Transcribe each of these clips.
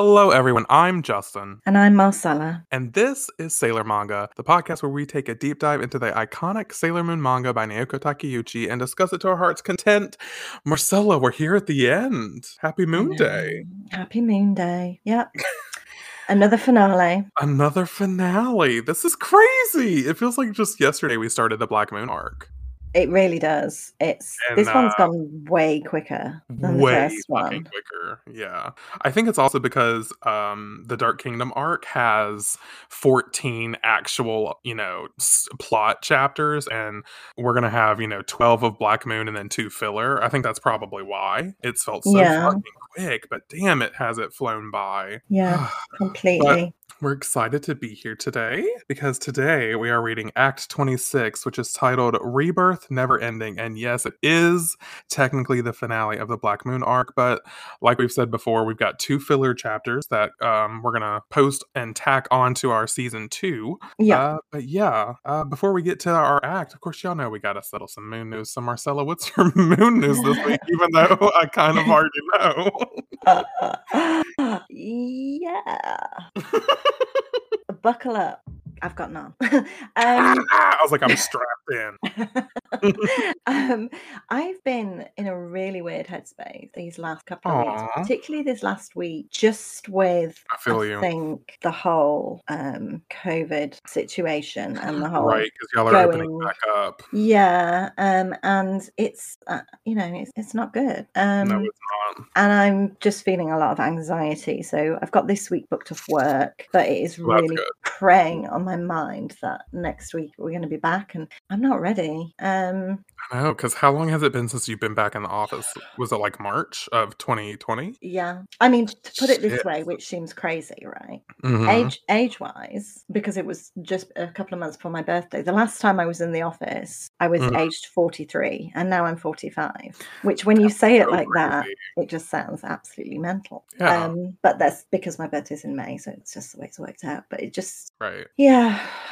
Hello, everyone. I'm Justin, And I'm Marcella. and this is Sailor Manga, the podcast where we take a deep dive into the iconic Sailor Moon manga by Naoko Takeuchi and discuss it to our heart's content. Marcella, we're here at the end. Happy Moon Day. Happy Moon Day. Yep. Another finale. Another finale. This is crazy. It feels like just yesterday we started the Black Moon arc. It really does. It's And, this one's gone way quicker than Way the first one. quicker. Yeah. I think it's also because um the Dark Kingdom arc has 14 actual, you know, s- plot chapters and we're going to have, you know, 12 of Black Moon and then two filler. I think that's probably why it's felt so Yeah. fucking quick, but damn it has it flown by. Yeah, completely. We're excited to be here today because today we are reading Act 26, which is titled Rebirth Never Ending. And yes, it is technically the finale of the Black Moon arc, but like we've said before, we've got two filler chapters that um, we're going to post and tack on to our season two. yeah. Uh, but yeah, uh, before we get to our act, of course, y'all know we got to settle some moon news. So, Marcella, what's your moon news this week, even though I kind of already know? yeah. Buckle up. I've got none. um, I was like, I'm strapped in. um, I've been in a really weird headspace these last couple of weeks, particularly this last week, just with I feel I you. think the whole um, COVID situation and the whole Right, because y'all are opening back up. yeah, um, and it's uh, you know it's it's not good. Um, no, it's not. and I'm just feeling a lot of anxiety. So I've got this week booked off work, but it is Well, really preying on my mind that next week we're going to be back, and I'm not ready. Um, I know, because how long has it been since you've been back in the office? Was it like March of 2020? yeah, I mean to put it this Shit. way, which seems crazy, right? Mhm. Age age wise, because it was just a couple of months before my birthday. The last time I was in the office, I was Mhm. aged 43, and now I'm 45. Which, when you say it So like that, it just sounds absolutely mental. Yeah. Um, but that's because my birthday's in May, so it's just the way it's worked out. But it just, Right. yeah,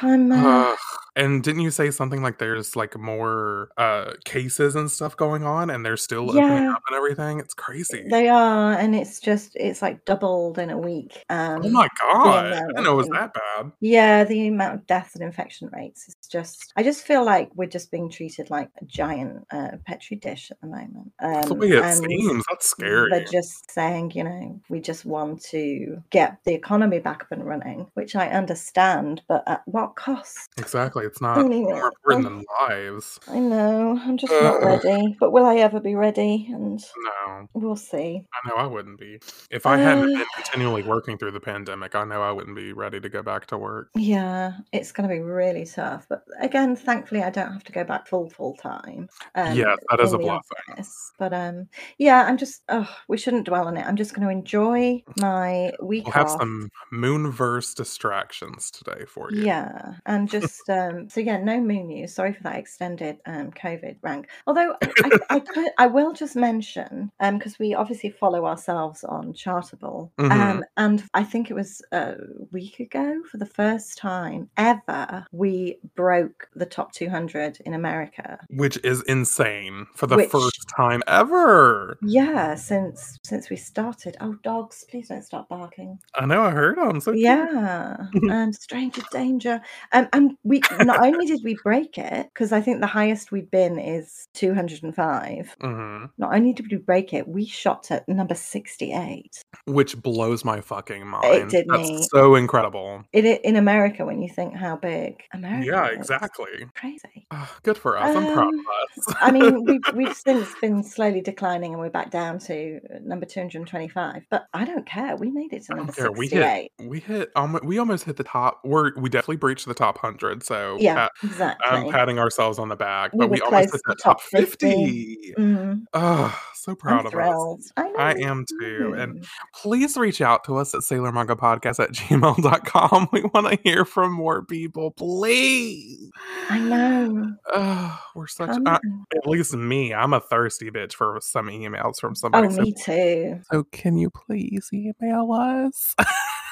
I'm. Uh, and didn't you say something like there's like more uh cases and stuff going on and they're still opening up and everything? It's crazy. they are, and it's just, it's like doubled in a week. Um, oh my god. I didn't know it was that bad. Yeah, the amount of deaths and infection rates is just. I just feel like we're just being treated like a giant uh, petri dish at the moment. Um, That's the way it seems. That's scary. They're just saying, you know, we just want to get the economy back up and running, which I understand, but at what cost? Exactly. It's not Anyway, more important than lives. I know, I'm just not ready. But will I ever be ready? And No. we'll see. I know I wouldn't be. If I hadn't Uh, been continually working through the pandemic, I know I wouldn't be ready to go back to work. Yeah, it's going to be really tough. But again, thankfully, I don't have to go back full full time. Um, yes, that is a blessing. But um, yeah, I'm just. Oh, we shouldn't dwell on it. I'm just going to enjoy my week We'll have off. some moonverse distractions today for you. Yeah, and just um, so yeah, no moon news. Sorry for that extended um COVID rank. Although I, I, could, I will just mention um because we obviously follow ourselves on Chartable, Mhm. um, and I think it was a week ago for the first time ever we broke the top 200 in America. Which is insane for the Which- first time ever. Yeah, since since we started. Oh, dogs, please don't start barking. I know I heard them. So. Yeah, um, stranger danger. Um, and we not only did we break it because I think the highest we'd been is two hundred and five. Mhm. Not only did we break it, we shot at number sixty-eight. Which blows my fucking mind. It did That's me. so incredible. In in America, when you think how big America, Yeah, is, exactly. crazy. Good for us. I'm proud Um, of us. I mean, we've we've since been slowly declining, and we're back down to number two hundred and twenty-five. But I don't care. We made it to number care. We sixty-eight. hit. We hit. Um, we almost hit the top. We're we definitely breached the top hundred. So Yeah, pat- exactly. I'm patting ourselves on the back, We but we almost hit the top top 50. fifty. Mm, Oh, so proud I'm of us. I, know, I am too. And please reach out to us at sailormangapodcast at gmail.com. We want to hear from more people, please. I know. Oh, we're such, I, at least me, I'm a thirsty bitch for some emails from somebody. Oh, So, me too. so can you please email us?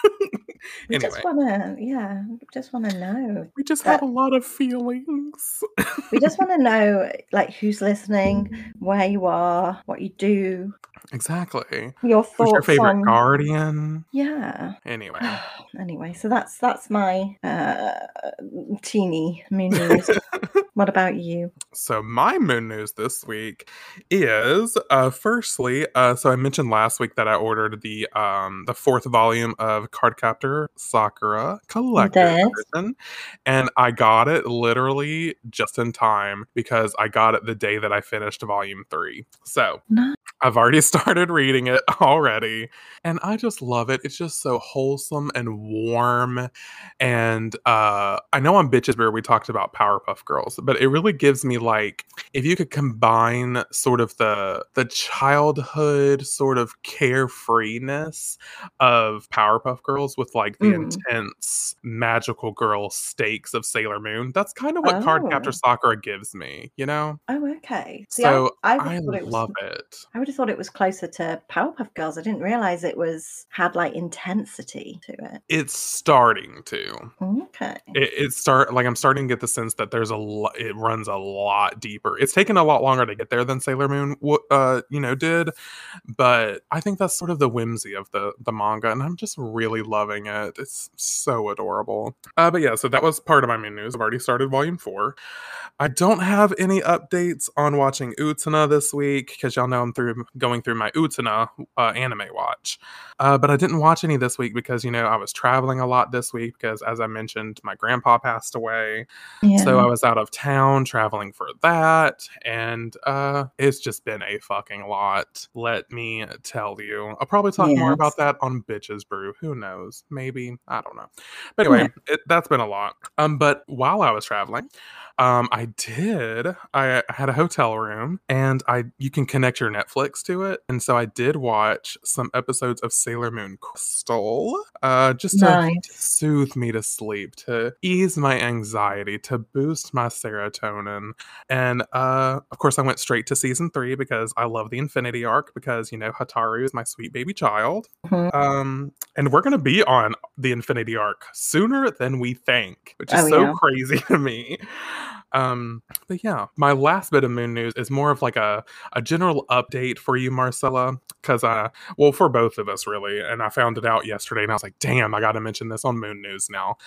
We Anyway. just wanna yeah, we just wanna know. We just that- have a lot of feelings. We just wanna know like who's listening, where you are, what you do, exactly. your Who's thoughts your favorite on guardian? Yeah. Anyway. anyway, so that's that's my uh teeny moon news. what about you? So my moon news this week is uh firstly, uh so I mentioned last week that I ordered the um the fourth volume of Cardcaptor Sakura collector? Edition and I got it literally just in time because I got it the day that I finished volume 3. So, No. I've already started reading it already and I just love it. It's just so wholesome and warm and uh I know on Bitches Brew we talked about Powerpuff Girls, but it really gives me like if you could combine sort of the the childhood sort of carefreeness of Powerpuff Girls with like the Mm. intense magical girl stakes of Sailor Moon. That's kind of what Card Oh. Captor Sakura gives me, you know? Oh, okay. See, so I, I, I, it was, love it. I would have thought it was closer to Powerpuff Girls. I didn't realize it was had like intensity to it. It's starting to. Okay. it, it start like I'm starting to get the sense that there's a lot. It runs a lot deeper. It's taken a lot longer to get there than Sailor Moon, uh, you know, did. But I think that's sort of the whimsy of the the manga, and I'm just really loving it. It's so adorable. Uh, but yeah, so that was part of my main news. I've already started volume four. I don't have any updates on watching Utena this week because y'all know I'm through going through my Utena uh, anime watch. Uh, but I didn't watch any this week because you know I was traveling a lot this week because as I mentioned, my grandpa passed away, Yeah. so I was out of town traveling for that, and uh, it's just been a fucking lot. Let me tell you. I'll probably talk more about that on Bitches Brew. Who knows? Maybe I don't know. But anyway, it, that's been a lot. Um, but while I was traveling. Um, I did. I, I had a hotel room, and I you can connect your Netflix to it, and so I did watch some episodes of Sailor Moon Crystal, uh, just to Nice. soothe me to sleep, to ease my anxiety, to boost my serotonin, and uh, of course, I went straight to season three because I love the Infinity arc because you know Hotaru is my sweet baby child, Mhm. um, and we're gonna be on the Infinity arc sooner than we think, which is Oh, so yeah. crazy to me. Um, but yeah, my last bit of moon news is more of like a, a general update for you, Marcella, because uh, well, for both of us really, and I found it out yesterday, and I was like, damn, I got to mention this on Moon News now.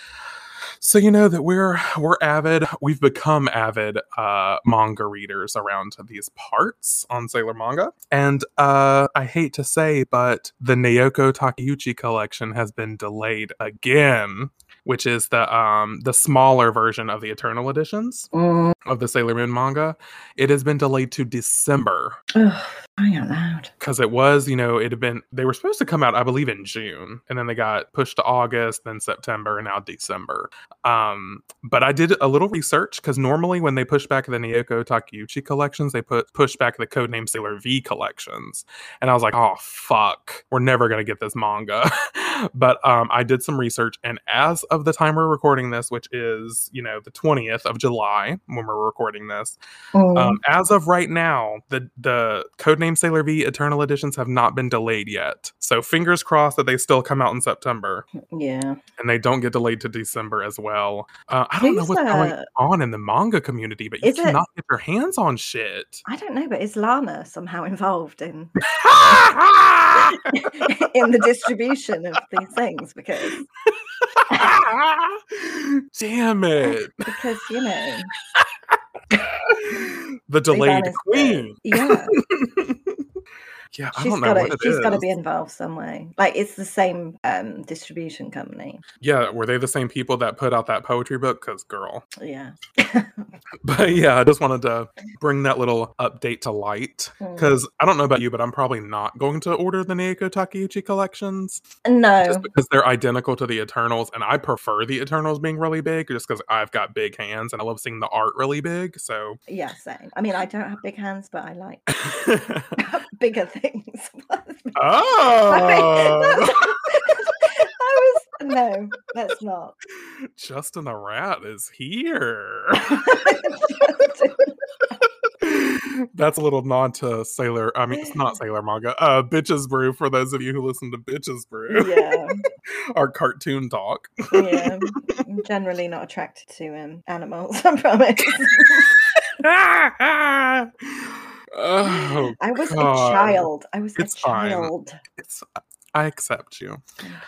So you know that we're we're avid, we've become avid uh, manga readers around these parts on Sailor Manga, and uh, I hate to say, but the Naoko Takeuchi collection has been delayed again which is the um the smaller version of the Eternal editions Mm. of the Sailor Moon manga. It has been delayed to December Ugh, crying out loud. because it was, you know, it had been they were supposed to come out, I believe, in June, and then they got pushed to August, then September, and now December. Um, but I did a little research because normally when they push back the Naoko Takeuchi collections, they put push back the codename Sailor V collections, and I was like, oh fuck, we're never gonna get this manga. but um, I did some research, and as of the time we're recording this, which is you know the twentieth of July when we're recording this, Mm. um, as of right now, the the codename Sailor V Eternal editions have not been delayed yet. So fingers crossed that they still come out in September yeah. and they don't get delayed to December as well. Uh, I don't know Who's, what's going uh, on in the manga community, but you is it- cannot get your hands on shit. I don't know, but is Lana somehow involved in in the distribution of these things? Because Damn it! because you know the delayed the- queen. Yeah, Yeah, I she's don't know got to what it she's got to be involved some way. Like it's the same um distribution company. Yeah, were they the same people that put out that poetry book? Because girl. Yeah. But yeah, I just wanted to bring that little update to light. Mm. Because I don't know about you, but I'm probably not going to order the Naoko Takeuchi collections no. just because they're identical to the Eternals, and I prefer the Eternals being really big, just because I've got big hands and I love seeing the art really big. So, Yeah, same. I mean, I don't have big hands, but I like bigger things. oh, I was no, that's not. Justin the Rat is here. That's a little nod to Sailor. I mean, it's not Sailor manga. Uh, Bitches Brew. For those of you who listen to Bitches Brew, Yeah, our cartoon talk. yeah. I'm generally not attracted to um animals. I promise. Oh, I was God. a child. I was It's a fine. child. It's, I accept you.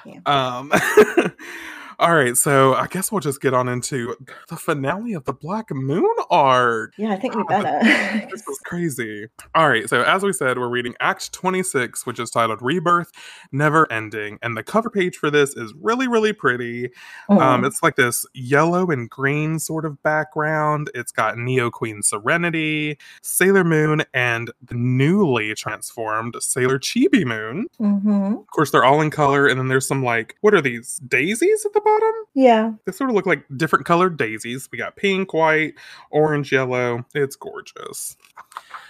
You. Um, all right, so I guess we'll just get on into the finale of the Black Moon arc. Yeah, I think we better. This is crazy. All right, so as we said, we're reading Act 26, which is titled Rebirth Never Ending. And the cover page for this is really, really pretty. Um, Mm. it's like this yellow and green sort of background. It's got Neo Queen Serenity, Sailor Moon, and the newly transformed Sailor Chibi Moon. Mhm. Of course, they're all in color, and then there's some like, what are these daisies at the bottom? Yeah. They sort of look like different colored daisies. We got pink, white, orange, yellow. It's gorgeous.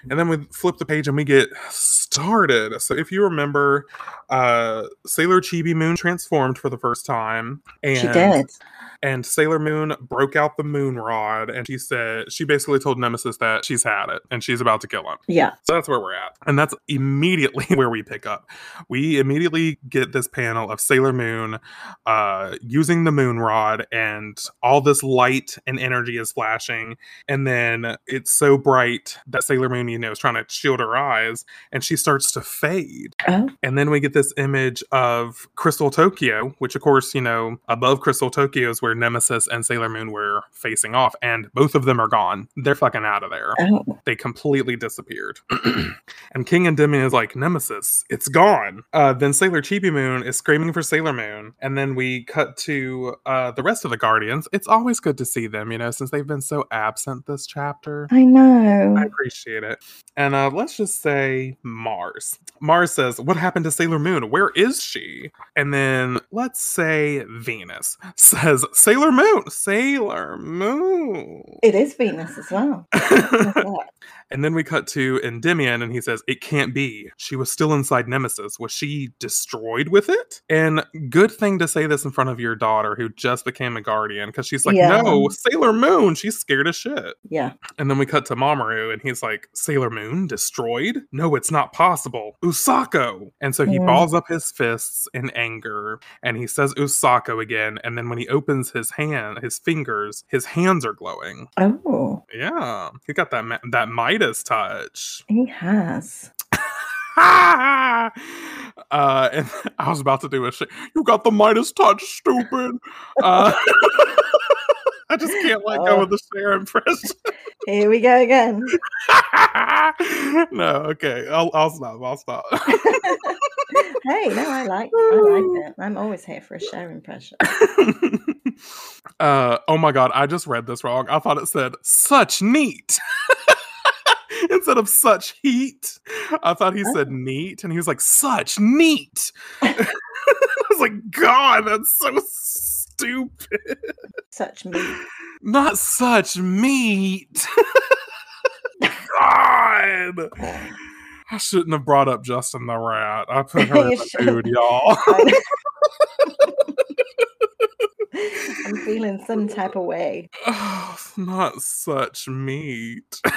And then we flip the page and we get started. So if you remember, uh Sailor Chibi Moon transformed for the first time. And She did. And Sailor Moon broke out the moon rod and she said she basically told Nemesis that she's had it and she's about to kill him. Yeah. So that's where we're at. And that's immediately where we pick up. We immediately get this panel of Sailor Moon uh, using the moon rod, and all this light and energy is flashing. And then it's so bright that Sailor Moon, you know, is trying to shield her eyes, and she starts to fade. Oh. And then we get this image of Crystal Tokyo, which, of course, you know, above Crystal Tokyo is where Nemesis and Sailor Moon were facing off, and both of them are gone. They're fucking out of there Oh. they completely disappeared. and King Endymion is like, Nemesis, it's gone. Uh, then Sailor Chibi Moon is screaming for Sailor Moon. And then we cut to uh, the rest of the Guardians. It's always good to see them, you know, since they've been so absent this chapter. I know. I appreciate it. And uh, let's just say Mars. Mars says, What happened to Sailor Moon? Where is she? And then let's say Venus says, Sailor Moon, Sailor Moon. It is Venus as well. Look at that. And then we cut to Endymion, and he says, It can't be. She was still inside Nemesis. Was she destroyed with it? And good thing to say this in front of your daughter who just became a guardian, because she's like, Yeah. No, Sailor Moon. She's scared as shit. Yeah. And then we cut to Mamoru, and he's like, Sailor Moon destroyed? No, it's not possible. Usako. And so he Mm. balls up his fists in anger, and he says Usako again. And then when he opens his hand, his fingers, his hands are glowing. Oh, Yeah, he got that that Midas touch. he has. uh, and I was about to do a shit. You got the Midas touch, stupid. Uh, I just can't let go Oh. of the Cher impression. Here we go again. no, okay, I'll, I'll stop. I'll stop. Hey, no, I like I like it. I'm always here for a Cher impression. uh, oh my god, I just read this wrong. I thought it said such neat. Instead of such heat, I thought he said Oh. neat, and he was like, such neat. I was like, God, that's so stupid. Such meat. Not such meat. God. I shouldn't have brought up Justin the Rat. I put her in the mood, y'all. I'm feeling some type of way. Oh, not such meat.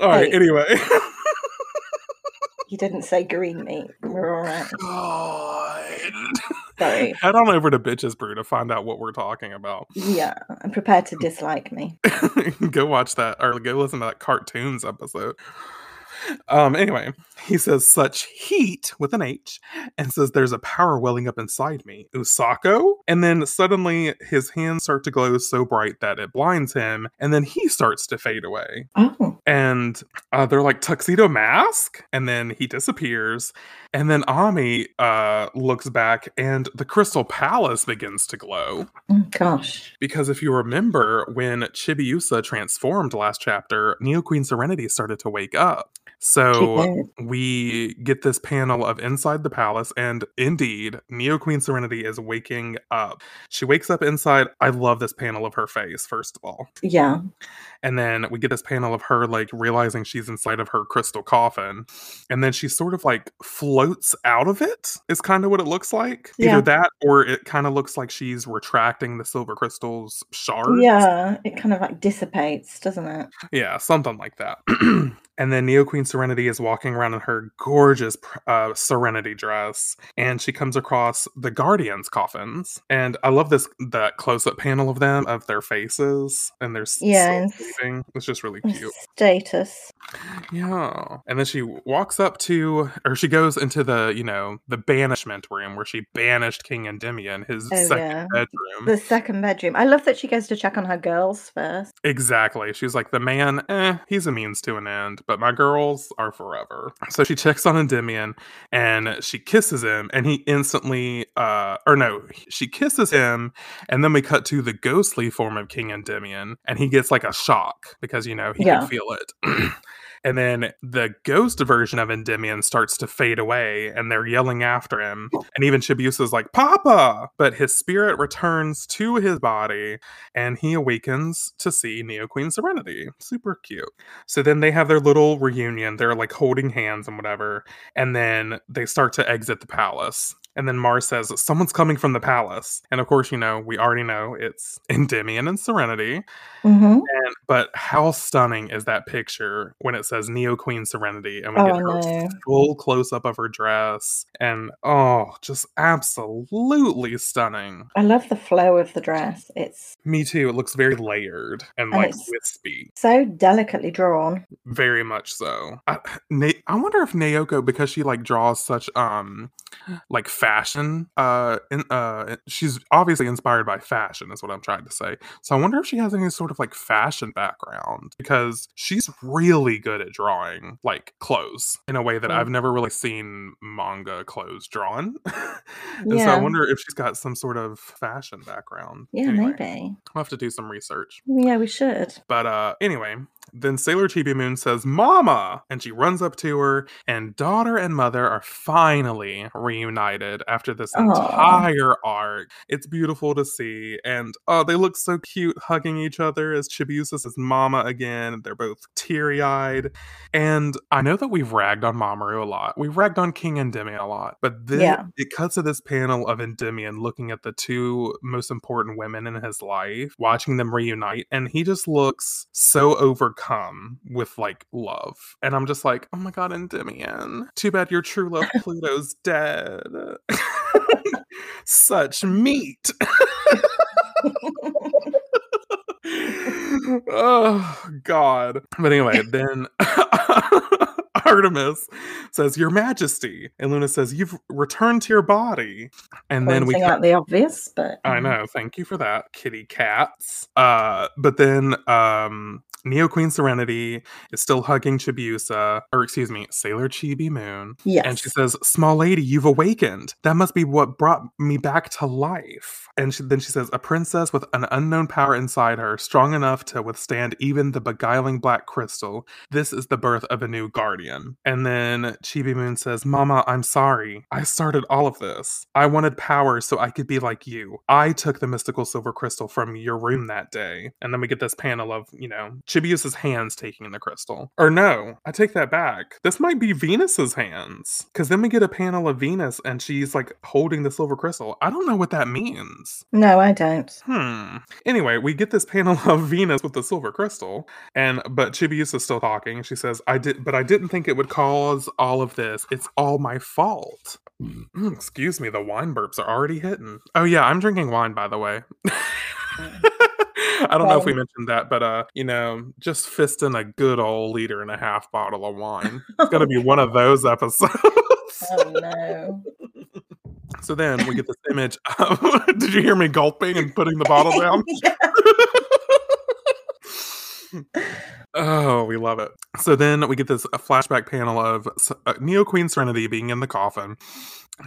All right, Hey. anyway. You didn't say green meat. We're all right. God. Sorry. Head on over to Bitches Brew to find out what we're talking about. Yeah, I'm prepared to dislike me. go watch that or go listen to that cartoons episode. Um, anyway, he says such heat with an H and says there's a power welling up inside me. Usako? And then suddenly his hands start to glow so bright that it blinds him, and then he starts to fade away. Oh, And uh, they're like tuxedo mask, and then he disappears. And then Ami uh, looks back, and the Crystal Palace begins to glow. mm, gosh. Because if you remember, when Chibiusa transformed last chapter, Neo Queen Serenity started to wake up. So we get this panel of inside the palace, and indeed, Neo Queen Serenity is waking up. She wakes up inside. I love this panel of her face, first of all. Yeah. And then we get this panel of her like realizing she's inside of her crystal coffin. And then she sort of like floats out of it, is kind of what it looks like. Yeah. Either that or it kind of looks like she's retracting the silver crystal's shards. Yeah, it kind of like dissipates, doesn't it? Yeah, something like that. and then Neo Queen Serenity is walking around in her gorgeous uh, Serenity dress, and she comes across the Guardians' coffins. And I love this that close up panel of them of their faces and their Yeah, and sleeping. It's just really cute. Status. Yeah. And then she walks up to, or she goes into the, you know, the banishment room where she banished King Endymion, his Oh, second yeah. bedroom. The second bedroom. I love that she goes to check on her girls first. Exactly. She's like, the man, eh, he's a means to an end, but my girls are forever. So she checks on Endymion and she kisses him, and he instantly, uh, or no, she kisses him, and then we cut to the ghostly form of King Endymion, and he gets like a shock because, you know, he Yeah. can feel it. And then the ghost version of Endymion starts to fade away, and they're yelling after him. And even Chibiusa's like, Papa! But his spirit returns to his body, and he awakens to see Neo Queen Serenity. Super cute. So then they have their little reunion. They're like holding hands and whatever. And then they start to exit the palace. And then Mars says, Someone's coming from the palace. And of course, you know, we already know it's Endymion and Serenity. hmm And but how stunning is that picture when it says Neo Queen Serenity and we Oh, get her know. full close up of her dress and oh, just absolutely stunning. I love the flow of the dress. It's Me too. It looks very layered and And like wispy, so delicately drawn. very much so. I, Na- I wonder if Naoko because she like draws such um like fashion uh in, uh she's obviously inspired by fashion is what I'm trying to say. So I wonder if she has any sort of like fashion background because she's really good at drawing like clothes in a way that Yeah. I've never really seen manga clothes drawn. and so I wonder if she's got some sort of fashion background. Yeah, Anyway, maybe. I'll have to do some research. Yeah, we should. But uh anyway, then Sailor Chibi Moon says, Mama! And she runs up to her, and daughter and mother are finally reunited after this Aw. entire arc. It's beautiful to see. And oh, they look so cute hugging each other as Chibiusa says Mama again. They're both teary eyed. And I know that we've ragged on Mamoru a lot. We've ragged on King Endymion a lot. But then Yeah. it cuts to this panel of Endymion looking at the two most important women in his life, watching them reunite, and he just looks so overcome with like love. And I'm just like, oh my god, Endymion. Too bad your true love Pluto's dead. Such meat. oh god. But anyway, then Artemis says, Your Majesty. And Luna says, You've returned to your body. And then we Pointing out the obvious, but I um, know. Thank you for that, kitty cats. Uh, but then um, Neo Queen Serenity is still hugging Chibiusa, or excuse me, Sailor Chibi Moon. Yes. And she says, Small lady, you've awakened. That must be what brought me back to life. And she, then she says, A princess with an unknown power inside her, strong enough to withstand even the beguiling black crystal. This is the birth of a new guardian. And then Chibi Moon says, Mama, I'm sorry. I started all of this. I wanted power so I could be like you. I took the mystical silver crystal from your room that day. And then we get this panel of, you know, Chibiusa's hands taking the crystal. Or no, I take that back. This might be Venus's hands. Because then we get a panel of Venus and she's like holding the silver crystal. I don't know what that means. no, I don't. Hmm. Anyway, we get this panel of Venus with the silver crystal, and but Chibiusa's still talking. She says, "I did, but I didn't think it would cause all of this. It's all my fault." Mm, Excuse me, the wine burps are already hitting. Oh yeah, I'm drinking wine, by the way. I don't know if we mentioned that, but uh, you know, just fisting a good old liter and a half bottle of wine. It's gonna be one of those episodes. Oh no. so then we get this image of did you hear me gulping and putting the bottle down? Oh, we love it. So then we get this a flashback panel of uh, Neo Queen Serenity being in the coffin.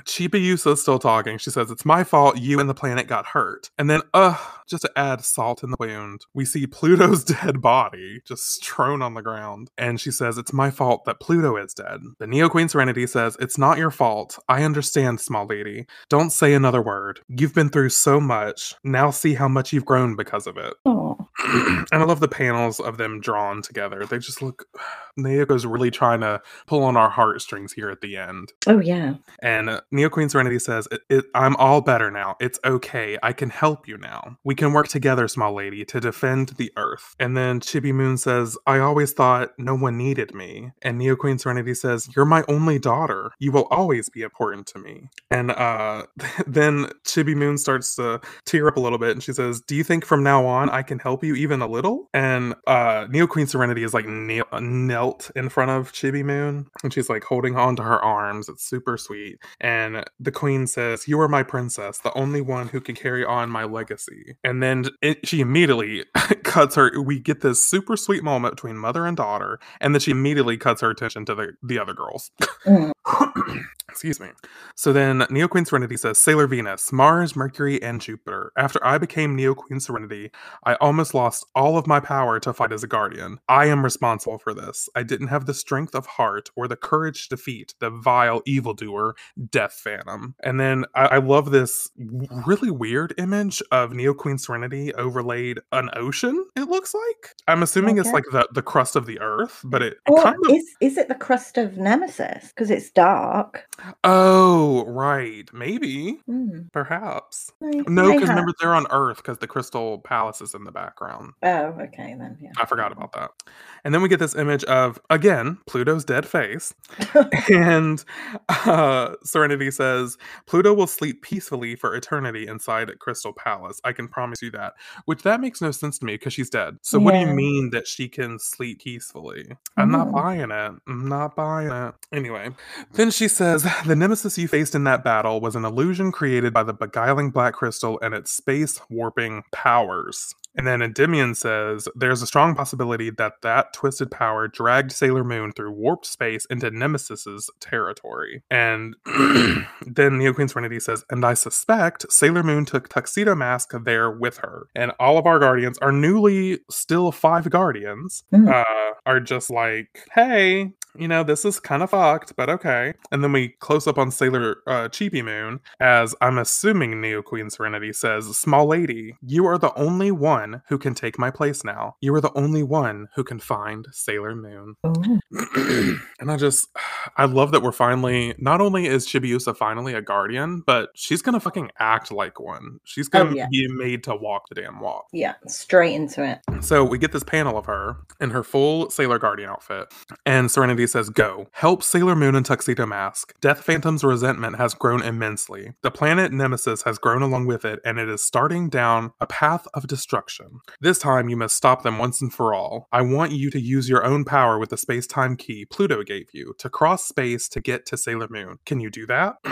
Chibiusa's still talking. She says, It's my fault you and the planet got hurt. And then, uh, just to add salt in the wound, we see Pluto's dead body just strewn on the ground. And she says, It's my fault that Pluto is dead. The Neo Queen Serenity says, It's not your fault. I understand, small lady. Don't say another word. You've been through so much. Now see how much you've grown because of it. Oh, and I love the panels of them drawn together. They just look. Naoko's really trying to pull on our heartstrings here at the end. oh yeah. And Neo Queen Serenity says, it, it, I'm all better now. It's okay. I can help you now. We can work together, small lady, to defend the Earth. And then Chibi Moon says, I always thought no one needed me. And Neo Queen Serenity says, You're my only daughter. You will always be important to me. And uh, then Chibi Moon starts to tear up a little bit and she says, Do you think from now on I can help you even a little? And uh, Neo Queen Serenity is like kneel- knelt in front of Chibi Moon and she's like holding on to her arms. It's super sweet. And the queen says, You are my princess, the only one who can carry on my legacy. And then it, she immediately cuts her. We get this super sweet moment between mother and daughter. And then she immediately cuts her attention to the, the other girls. Mm. Excuse me. So then Neo Queen Serenity says Sailor Venus, Mars, Mercury, and Jupiter. After I became Neo Queen Serenity, I almost lost all of my power to fight as a guardian. I am responsible for this. I didn't have the strength of heart or the courage to defeat the vile evildoer, Death Phantom. And then I, I love this really weird image of Neo Queen Serenity overlaid an ocean, it looks like. I'm assuming it's like the, the crust of the earth, but it, Or kind of is is it the crust of Nemesis? Because it's dark. Oh, right. Maybe. Hmm. Perhaps. No, because remember they're on Earth because the Crystal Palace is in the background. Oh, okay then. Yeah. I forgot about that. And then we get this image of again Pluto's dead face, and uh, Serenity says Pluto will sleep peacefully for eternity inside Crystal Palace. I can promise you that. Which that makes no sense to me because she's dead. So what do you mean that she can sleep peacefully? I'm not Mm. buying it. I'm not buying it. Anyway, then she says the nemesis you faced in that battle was an illusion created by the beguiling black crystal and its space warping powers. And then Endymion says there's a strong possibility that that twisted power dragged Sailor Moon through warped space into Nemesis's territory. And then Neo Queen Serenity says, and I suspect Sailor Moon took Tuxedo Mask there with her. And all of our guardians, our newly still five guardians, Mm. uh, are just like, hey, you know, this is kind of fucked, but okay. And then we close up on Sailor uh, Chibi Moon as I'm assuming Neo Queen Serenity says, Small lady, you are the only one who can take my place now. You are the only one who can find Sailor Moon. Oh. and I just, I love that we're finally, not only is Chibiusa finally a guardian, but she's gonna fucking act like one. She's Oh, gonna yeah. be made to walk the damn walk. Yeah, straight into it. So we get this panel of her in her full Sailor Guardian outfit, and Serenity says, Go. Help Sailor Moon and Tuxedo Mask. Death Phantom's resentment has grown immensely. The planet Nemesis has grown along with it, and it is starting down a path of destruction. This time you must stop them once and for all. I want you to use your own power with the space time key Pluto gave you to cross space to get to Sailor Moon. Can you do that?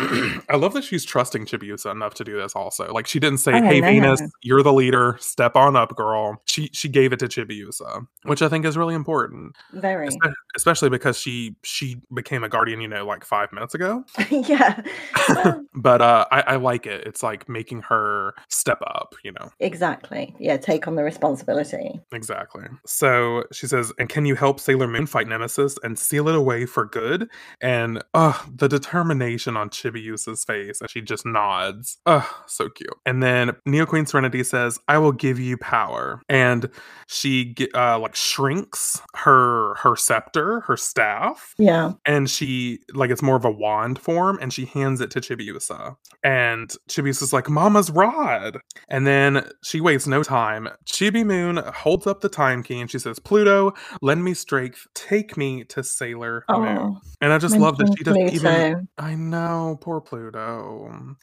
I love that she's trusting Chibiusa enough to do this also. Like she didn't say, Hey. Venus, you're the leader, step on up, girl. She she gave it to Chibiusa, which I think is really important. Very. Especially because she she became a guardian, you know, like five minutes ago. yeah. But uh I, I like it. It's like making her step up, you know. exactly. Yeah, take on the responsibility. Exactly. So she says, and can you help Sailor Moon fight Nemesis and seal it away for good? And uh the determination on Chibiusa's face as she just nods. Ugh, so cute. And then Neo Queen Serenity says, I will give you power. And she uh like shrinks her her scepter, her staff, Yeah. and she like it's more of a wand form and she hands it to Chibiusa and Chibiusa's like mama's rod and then she wastes no time Chibi Moon holds up the time key and she says Pluto lend me strength take me to Sailor Moon Oh, and I just love that she doesn't Pluto. even I know poor Pluto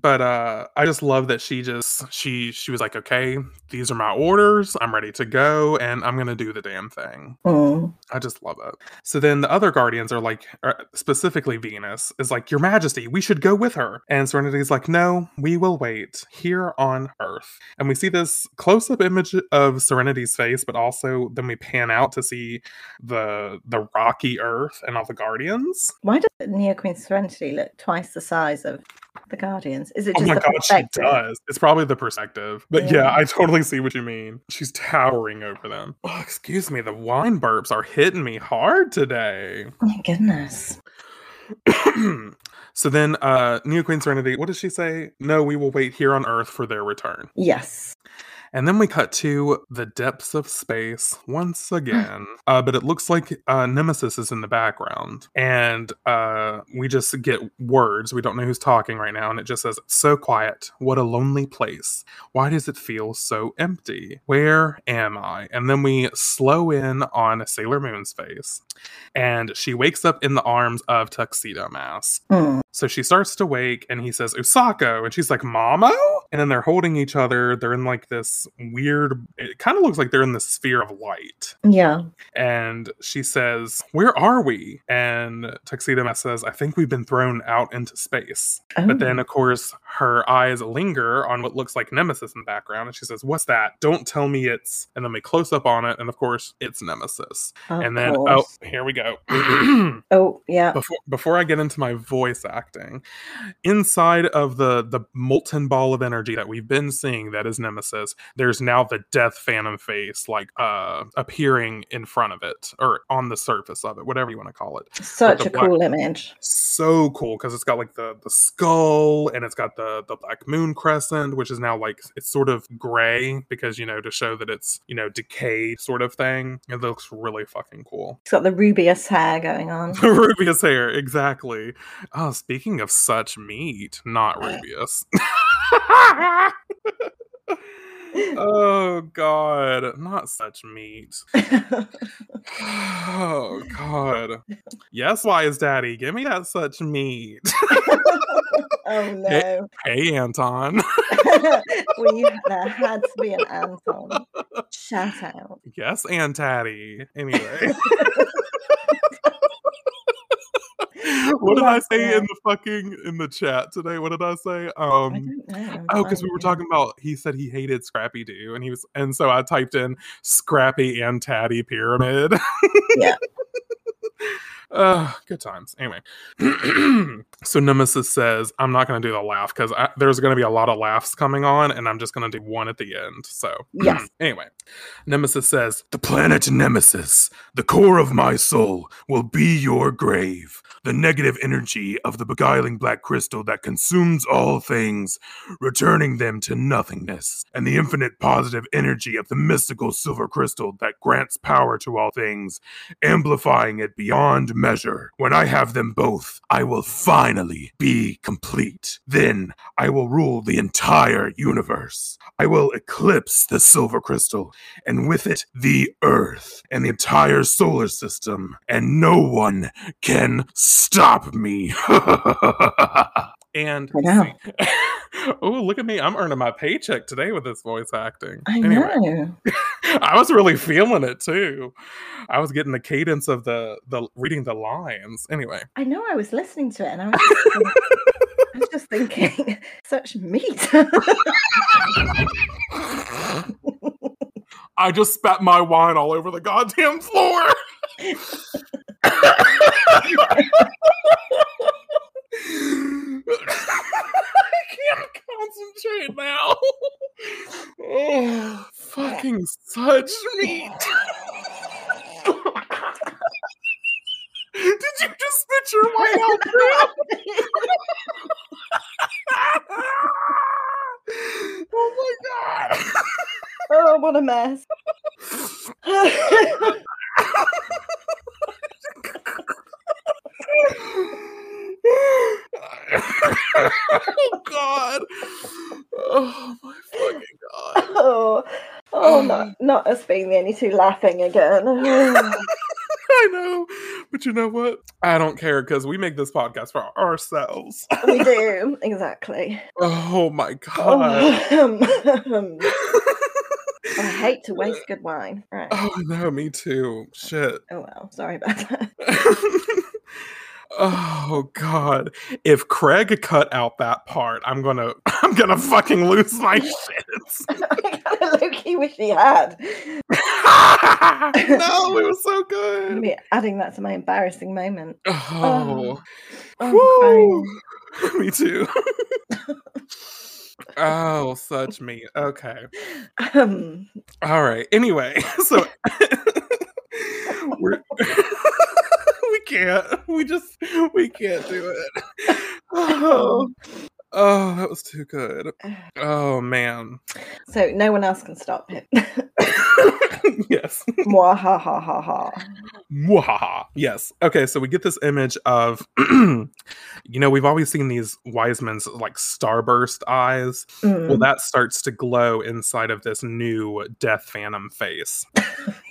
but uh I just love that she just she she was like, okay, these are my orders. I'm ready to go, and I'm gonna do the damn thing. Mm. I just love it. So then the other guardians are like, uh, specifically Venus is like, Your Majesty, we should go with her. And Serenity's like, No, we will wait here on Earth. And we see this close up image of Serenity's face, but also then we pan out to see the the rocky Earth and all the guardians. Why does Neo Queen Serenity look twice the size of the Guardians? Is it Oh just my the god, she does. It's probably the perspective. But yeah. Yeah. I totally see what you mean. She's towering over them. Oh, excuse me, the wine burps are hitting me hard today. Oh my goodness. so then uh Neo Queen Serenity, what does she say? No, we will wait here on Earth for their return. Yes. And then we cut to the depths of space once again. uh, but it looks like uh, Nemesis is in the background. And uh, we just get words. We don't know who's talking right now. And it just says, So quiet. What a lonely place. Why does it feel so empty? Where am I? And then we slow in on Sailor Moon's face. And she wakes up in the arms of Tuxedo Mask. Mm. So she starts to wake and he says, Usako. And she's like, Mamo? And then they're holding each other. They're in like this weird, it kind of looks like they're in the sphere of light. Yeah. And she says, Where are we? And Tuxedo Mask says, I think we've been thrown out into space. But then, Oh. of course, her eyes linger on what looks like Nemesis in the background. And she says, What's that? Don't tell me it's. And then we close up on it. And of course, it's Nemesis. Of and then, course. oh, here we go. Oh, yeah. before before I get into my voice acting, inside of the the molten ball of energy that we've been seeing that is Nemesis, there's now the Death Phantom face like uh appearing in front of it or on the surface of it, whatever you want to call it. Such a black- cool image. So cool because it's got like the the skull and it's got the the black moon crescent, which is now like it's sort of gray because you know to show that it's you know decayed sort of thing. It looks really fucking cool. It's got the Rubeus hair going on. Rubeus hair, exactly. Oh, speaking of such meat, not Rubeus. oh god, not such meat. Oh god. Yes, why is daddy? Give me that such meat. oh no. hey Anton. we, there had to be an Anton. Shout out. yes, and Tatty. Anyway. what did I say in the fucking in the chat today? What did I say? Um. I'm Oh, because we were talking about he said he hated Scrappy Doo, and he was, and so I typed in Scrappy and Tatty Pyramid. Yeah. Uh, good times. Anyway, so Nemesis says, "I'm not going to do the laugh because there's going to be a lot of laughs coming on, and I'm just going to do one at the end." So, Yes. anyway, Nemesis says, "The planet Nemesis, the core of my soul, will be your grave. The negative energy of the beguiling black crystal that consumes all things, returning them to nothingness, and the infinite positive energy of the mystical silver crystal that grants power to all things, amplifying it beyond measure. When I have them both, I will finally be complete. Then I will rule the entire universe. I will eclipse the silver crystal, and with it, the Earth and the entire solar system, and no one can stop me. and I know. oh, look at me. I'm earning my paycheck today with this voice acting. I Anyway. know. I was really feeling it too. I was getting the cadence of the the reading the lines. Anyway, I know. I was listening to it and I was just, I was just thinking, such meat. I just spat my wine all over the goddamn floor. I can't concentrate now. oh, fucking such meat. Did you just spit your wine out too? oh my god. oh, what a mess. oh god. Oh my fucking god. Oh, oh, oh, not, not us being the only two laughing again. I know. But you know what? I don't care because we make this podcast for ourselves. we do exactly. Oh my um, god. Um, um. I hate to waste good wine. Right. Oh no, me too. Shit. Oh well, sorry about that. Oh god. If Craig cut out that part, I'm gonna I'm gonna fucking lose my shit. I low-key wish he had. no, it was so good. Me adding that to my embarrassing moment. Oh, Oh, Woo. me too. oh, such me. Okay. Um, All right. Anyway, so we're we can't. We just we can't do it. Oh, oh, that was too good. Oh man. so no one else can stop him. yes. Mwah ha ha ha ha. Mwahaha. Yes. Okay, so we get this image of, you know, we've always seen these Wiseman's like starburst eyes. Well, Mm. that starts to glow inside of this new Death Phantom face.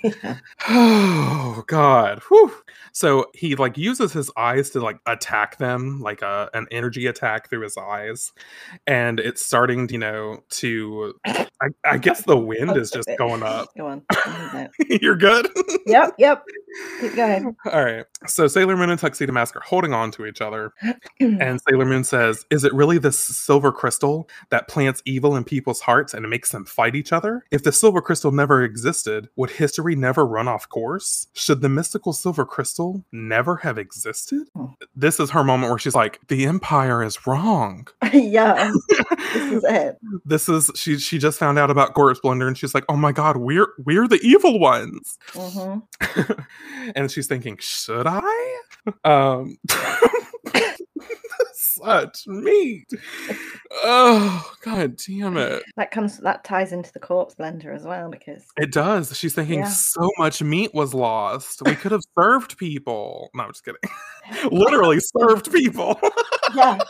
Yeah. Oh God. Whew. So he like uses his eyes to like attack them, like a an energy attack through his eyes, and it's starting, you know, to. I, I guess the wind is just going up. Go on. You're good. yep, yep. Keep going. All right. So Sailor Moon and Tuxedo Mask are holding on to each other, and Sailor Moon says, "Is it really this silver crystal that plants evil in people's hearts and makes them fight each other? If the silver crystal never existed, would history never run off course? Should the mystical silver crystal never have existed?" Hmm. This is her moment where she's like, "The Empire is wrong." yeah, this is it. this is she. She just found out about Corpse Blender, and she's like, "Oh my God, we're we're the evil ones." hmm and she's thinking, should I? Um, such meat. Oh god damn it! That comes. That ties into the corpse blender as well because It does. She's thinking Yeah. so much meat was lost. We could have served people. No, I'm just kidding. Literally served people. yeah.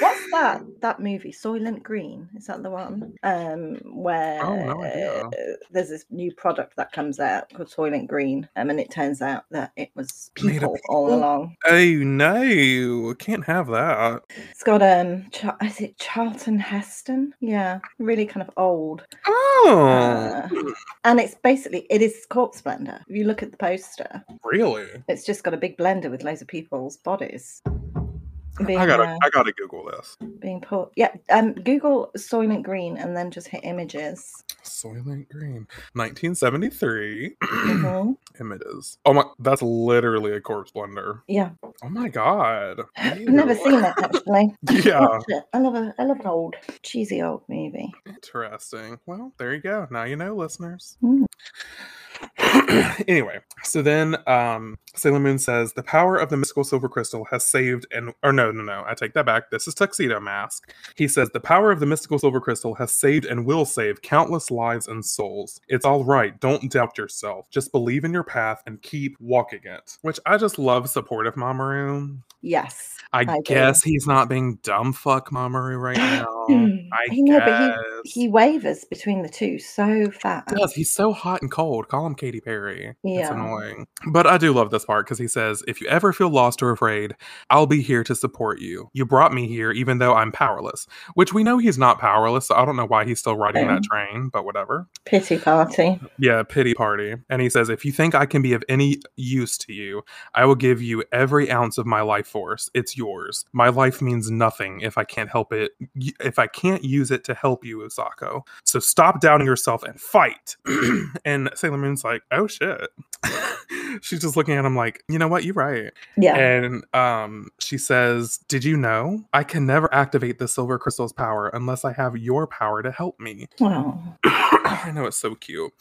What's that? That movie, Soylent Green, is that the one? Um, where Oh, no uh, there's this new product that comes out called Soylent Green, um, and it turns out that it was of people all along. oh no, I can't have that. It's got um, Char- is it Charlton Heston? Yeah, really kind of old. Oh, Uh, and it's basically it is corpse blender. If you look at the poster, really? it's just got a big blender with loads of people's bodies. Being, I gotta, uh, I gotta Google this. being put. Yeah, um, Google Soylent Green and then just hit images. Soylent Green, 1973. Mhm. Images. Oh my, that's literally a corpse blender. Yeah, Oh my god. I've never seen it actually. Yeah. I love a I love an old cheesy old movie. interesting. Well, there you go. Now you know, listeners. Mm. anyway, so then um Sailor Moon says the power of the mystical silver crystal has saved and or no, no, no, I take that back. This is Tuxedo Mask. He says the power of the mystical silver crystal has saved and will save countless lives and souls. It's all right. Don't doubt yourself. Just believe in your path and keep walking it. Which I just love supportive Mamoru. Yes. I, I do. guess he's not being dumb fuck Mamoru right now. I I know, but guess. He wavers between the two so fast. He does. He's so hot and cold. Call him Katy Perry. It's Yeah. annoying. But I do love this part because he says, If you ever feel lost or afraid, I'll be here to support you. You brought me here even though I'm powerless. Which we know he's not powerless, so I don't know why he's still riding that mm. train, but whatever. Pity party. Yeah, pity party. And he says, If you think I can be of any use to you, I will give you every ounce of my life force. It's yours. My life means nothing if I can't help it, if I can't use it to help you, Usako. So stop doubting yourself and fight. and Sailor Moon's like, Oh shit. She's just looking at him like, You know what? You're right. Yeah. And um, she says, Did you know? I can never activate the silver crystal's power unless I have your power to help me. Wow. I know it's so cute.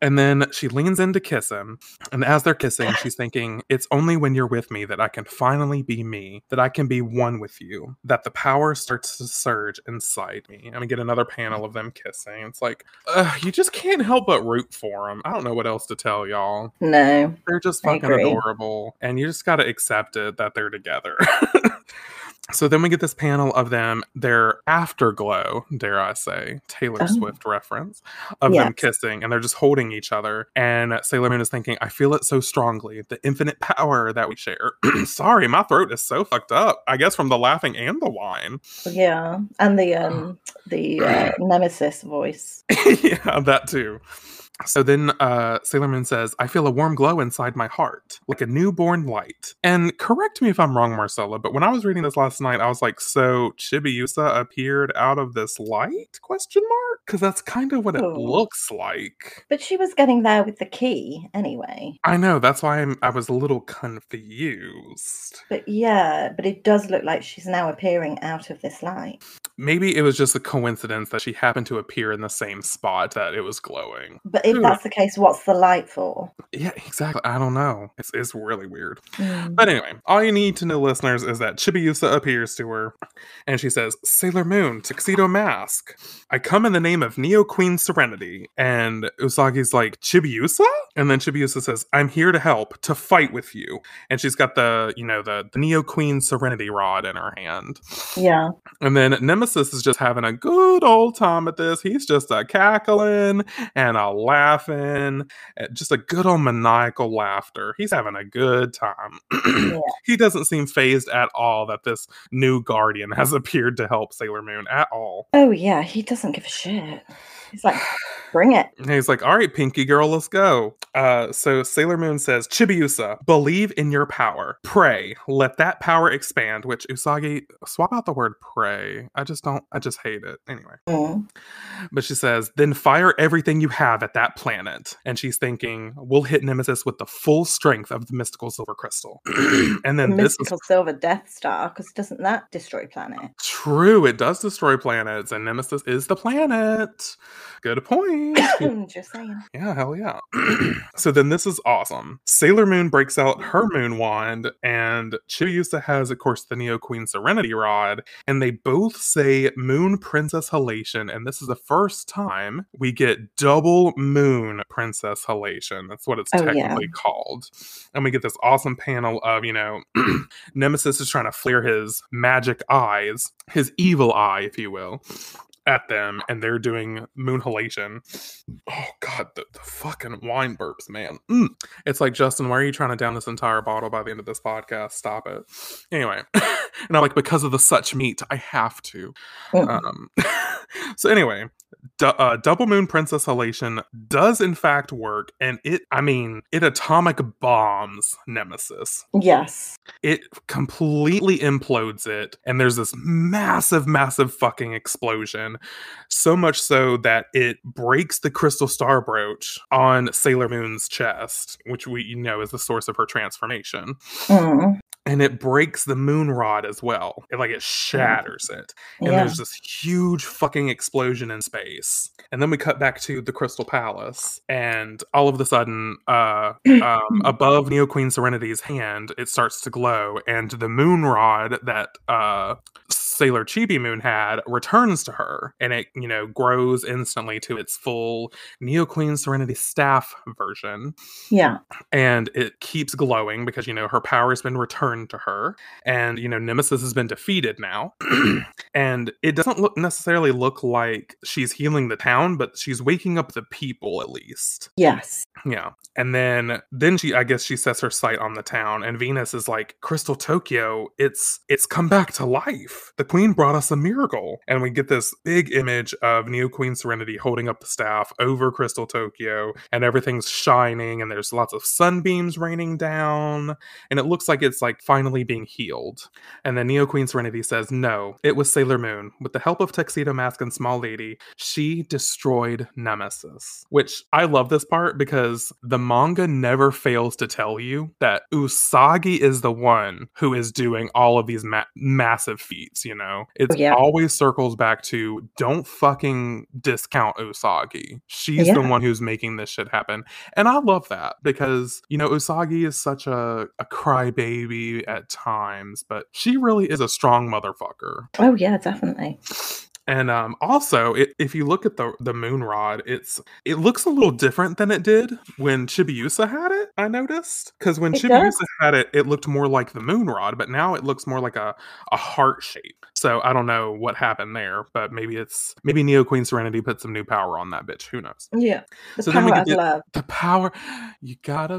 And then she leans in to kiss him. And as they're kissing, she's thinking, It's only when you're with me that I can finally be me, that I can be one with you, that the power starts to surge inside me. And we get another panel of them kissing. It's like, you just can't help but root for them. I don't know what else to tell y'all. No. They're just fucking adorable. And you just got to accept it that they're together. So then we get this panel of them, their afterglow, dare I say, Taylor Oh. Swift reference, of them kissing, and they're just holding each other. And Sailor Moon is thinking, I feel it so strongly, the infinite power that we share. Sorry, my throat is so fucked up. I guess from the laughing and the wine. Yeah, and the um the uh, nemesis voice. yeah, that too. So then uh, Sailor Moon says, I feel a warm glow inside my heart, like a newborn light. And correct me if I'm wrong, Marcella, but when I was reading this last night, I was like, so Chibiusa appeared out of this light? Question mark? Because that's kind of what it Oh. looks like. But she was getting there with the key anyway. I know, that's why I'm, I was a little confused. But yeah, but it does look like she's now appearing out of this light. Maybe it was just a coincidence that she happened to appear in the same spot that it was glowing. But if Ooh. that's the case, what's the light for? Yeah, exactly. I don't know. It's, it's really weird. Mm. But anyway, all you need to know, listeners, is that Chibiusa appears to her and she says, Sailor Moon, Tuxedo Mask. I come in the name of Neo Queen Serenity. And Usagi's like, Chibiusa? And then Chibiusa says, I'm here to help, to fight with you. And she's got the, you know, the, the Neo Queen Serenity rod in her hand. Yeah. And then Nemesis is just having a good old time at this. He's just a cackling and a laughing, eh, just a good old maniacal laughter. He's having a good time. He doesn't seem phased at all that this new guardian has appeared to help Sailor Moon at all. Oh yeah, he doesn't give a shit. He's like, bring it. And he's like, all right, Pinky Girl, let's go. Uh, so Sailor Moon says, Chibiusa, believe in your power. Pray. Let that power expand. Which Usagi, swap out the word pray. I just don't, I just hate it. Anyway. Mm. But she says, then fire everything you have at that planet. And she's thinking, we'll hit Nemesis with the full strength of the mystical silver crystal. and The then this is mystical silver Death Star, because doesn't that destroy planet? true. It does destroy planets, and Nemesis is the planet. Good point. Just saying. Yeah, hell yeah. so then this is awesome. Sailor Moon breaks out her mm-hmm. moon wand, and Chibiusa has, of course, the Neo Queen Serenity Rod, and they both say Moon Princess Halation, and this is the first time we get double Moon Princess Halation. That's what it's Oh, yeah. technically called. And we get this awesome panel of, you know, Nemesis is trying to flare his magic eyes, his evil eye, if you will. At them, and they're doing moon halation. Oh god, the, the fucking wine burps, man. Mm. It's like Justin, why are you trying to down this entire bottle by the end of this podcast? Stop it. Anyway, and I'm like, because of the such meat, I have to. Mm. Um, so anyway, du- uh, Double Moon Princess Halation does in fact work, and it, I mean, it atomic bombs Nemesis. yes. It completely implodes it, and there's this massive, massive fucking explosion. So much so that it breaks the crystal star brooch on Sailor Moon's chest, which we know is the source of her transformation Mm. and it breaks the moon rod as well. It like it shatters it. And Yeah. there's this huge fucking explosion in space. And then we cut back to the Crystal Palace, and all of a sudden, uh, um, above Neo Queen Serenity's hand, it starts to glow, and the moon rod that uh, Sailor Chibi Moon had returns to her, and it you know grows instantly to its full Neo Queen Serenity staff version. Yeah. and it keeps glowing because you know her power has been returned to her and you know nemesis has been defeated now. And it doesn't look necessarily look like she's healing the town but she's waking up the people at least. Yes. yeah. And then then she i guess she sets her sight on the town and venus is like crystal tokyo it's it's come back to life the queen brought us a miracle and we get this big image of neo queen serenity holding up the staff over crystal tokyo and everything's shining and there's lots of sunbeams raining down and it looks like it's like finally being healed. And then neo queen serenity says no it was sailor moon. With the help of tuxedo mask and small lady she destroyed nemesis. Which i love this part because the manga never fails to tell you that usagi is the one who is doing all of these ma- massive feats you know it Oh, yeah. always circles back to don't fucking discount usagi she's the one who's making this shit happen and I love that because, you know, Usagi is such a, a crybaby at times, but she really is a strong motherfucker. Oh yeah, definitely. And um, also, it, if you look at the the moon rod, it's it looks a little different than it did when Chibiusa had it. I noticed because when It Chibiusa does. had it, it looked more like the moon rod, but now it looks more like a a heart shape. So I don't know what happened there, but maybe it's maybe Neo Queen Serenity put some new power on that bitch. Who knows? Yeah. The So power of the- love. The power, you gotta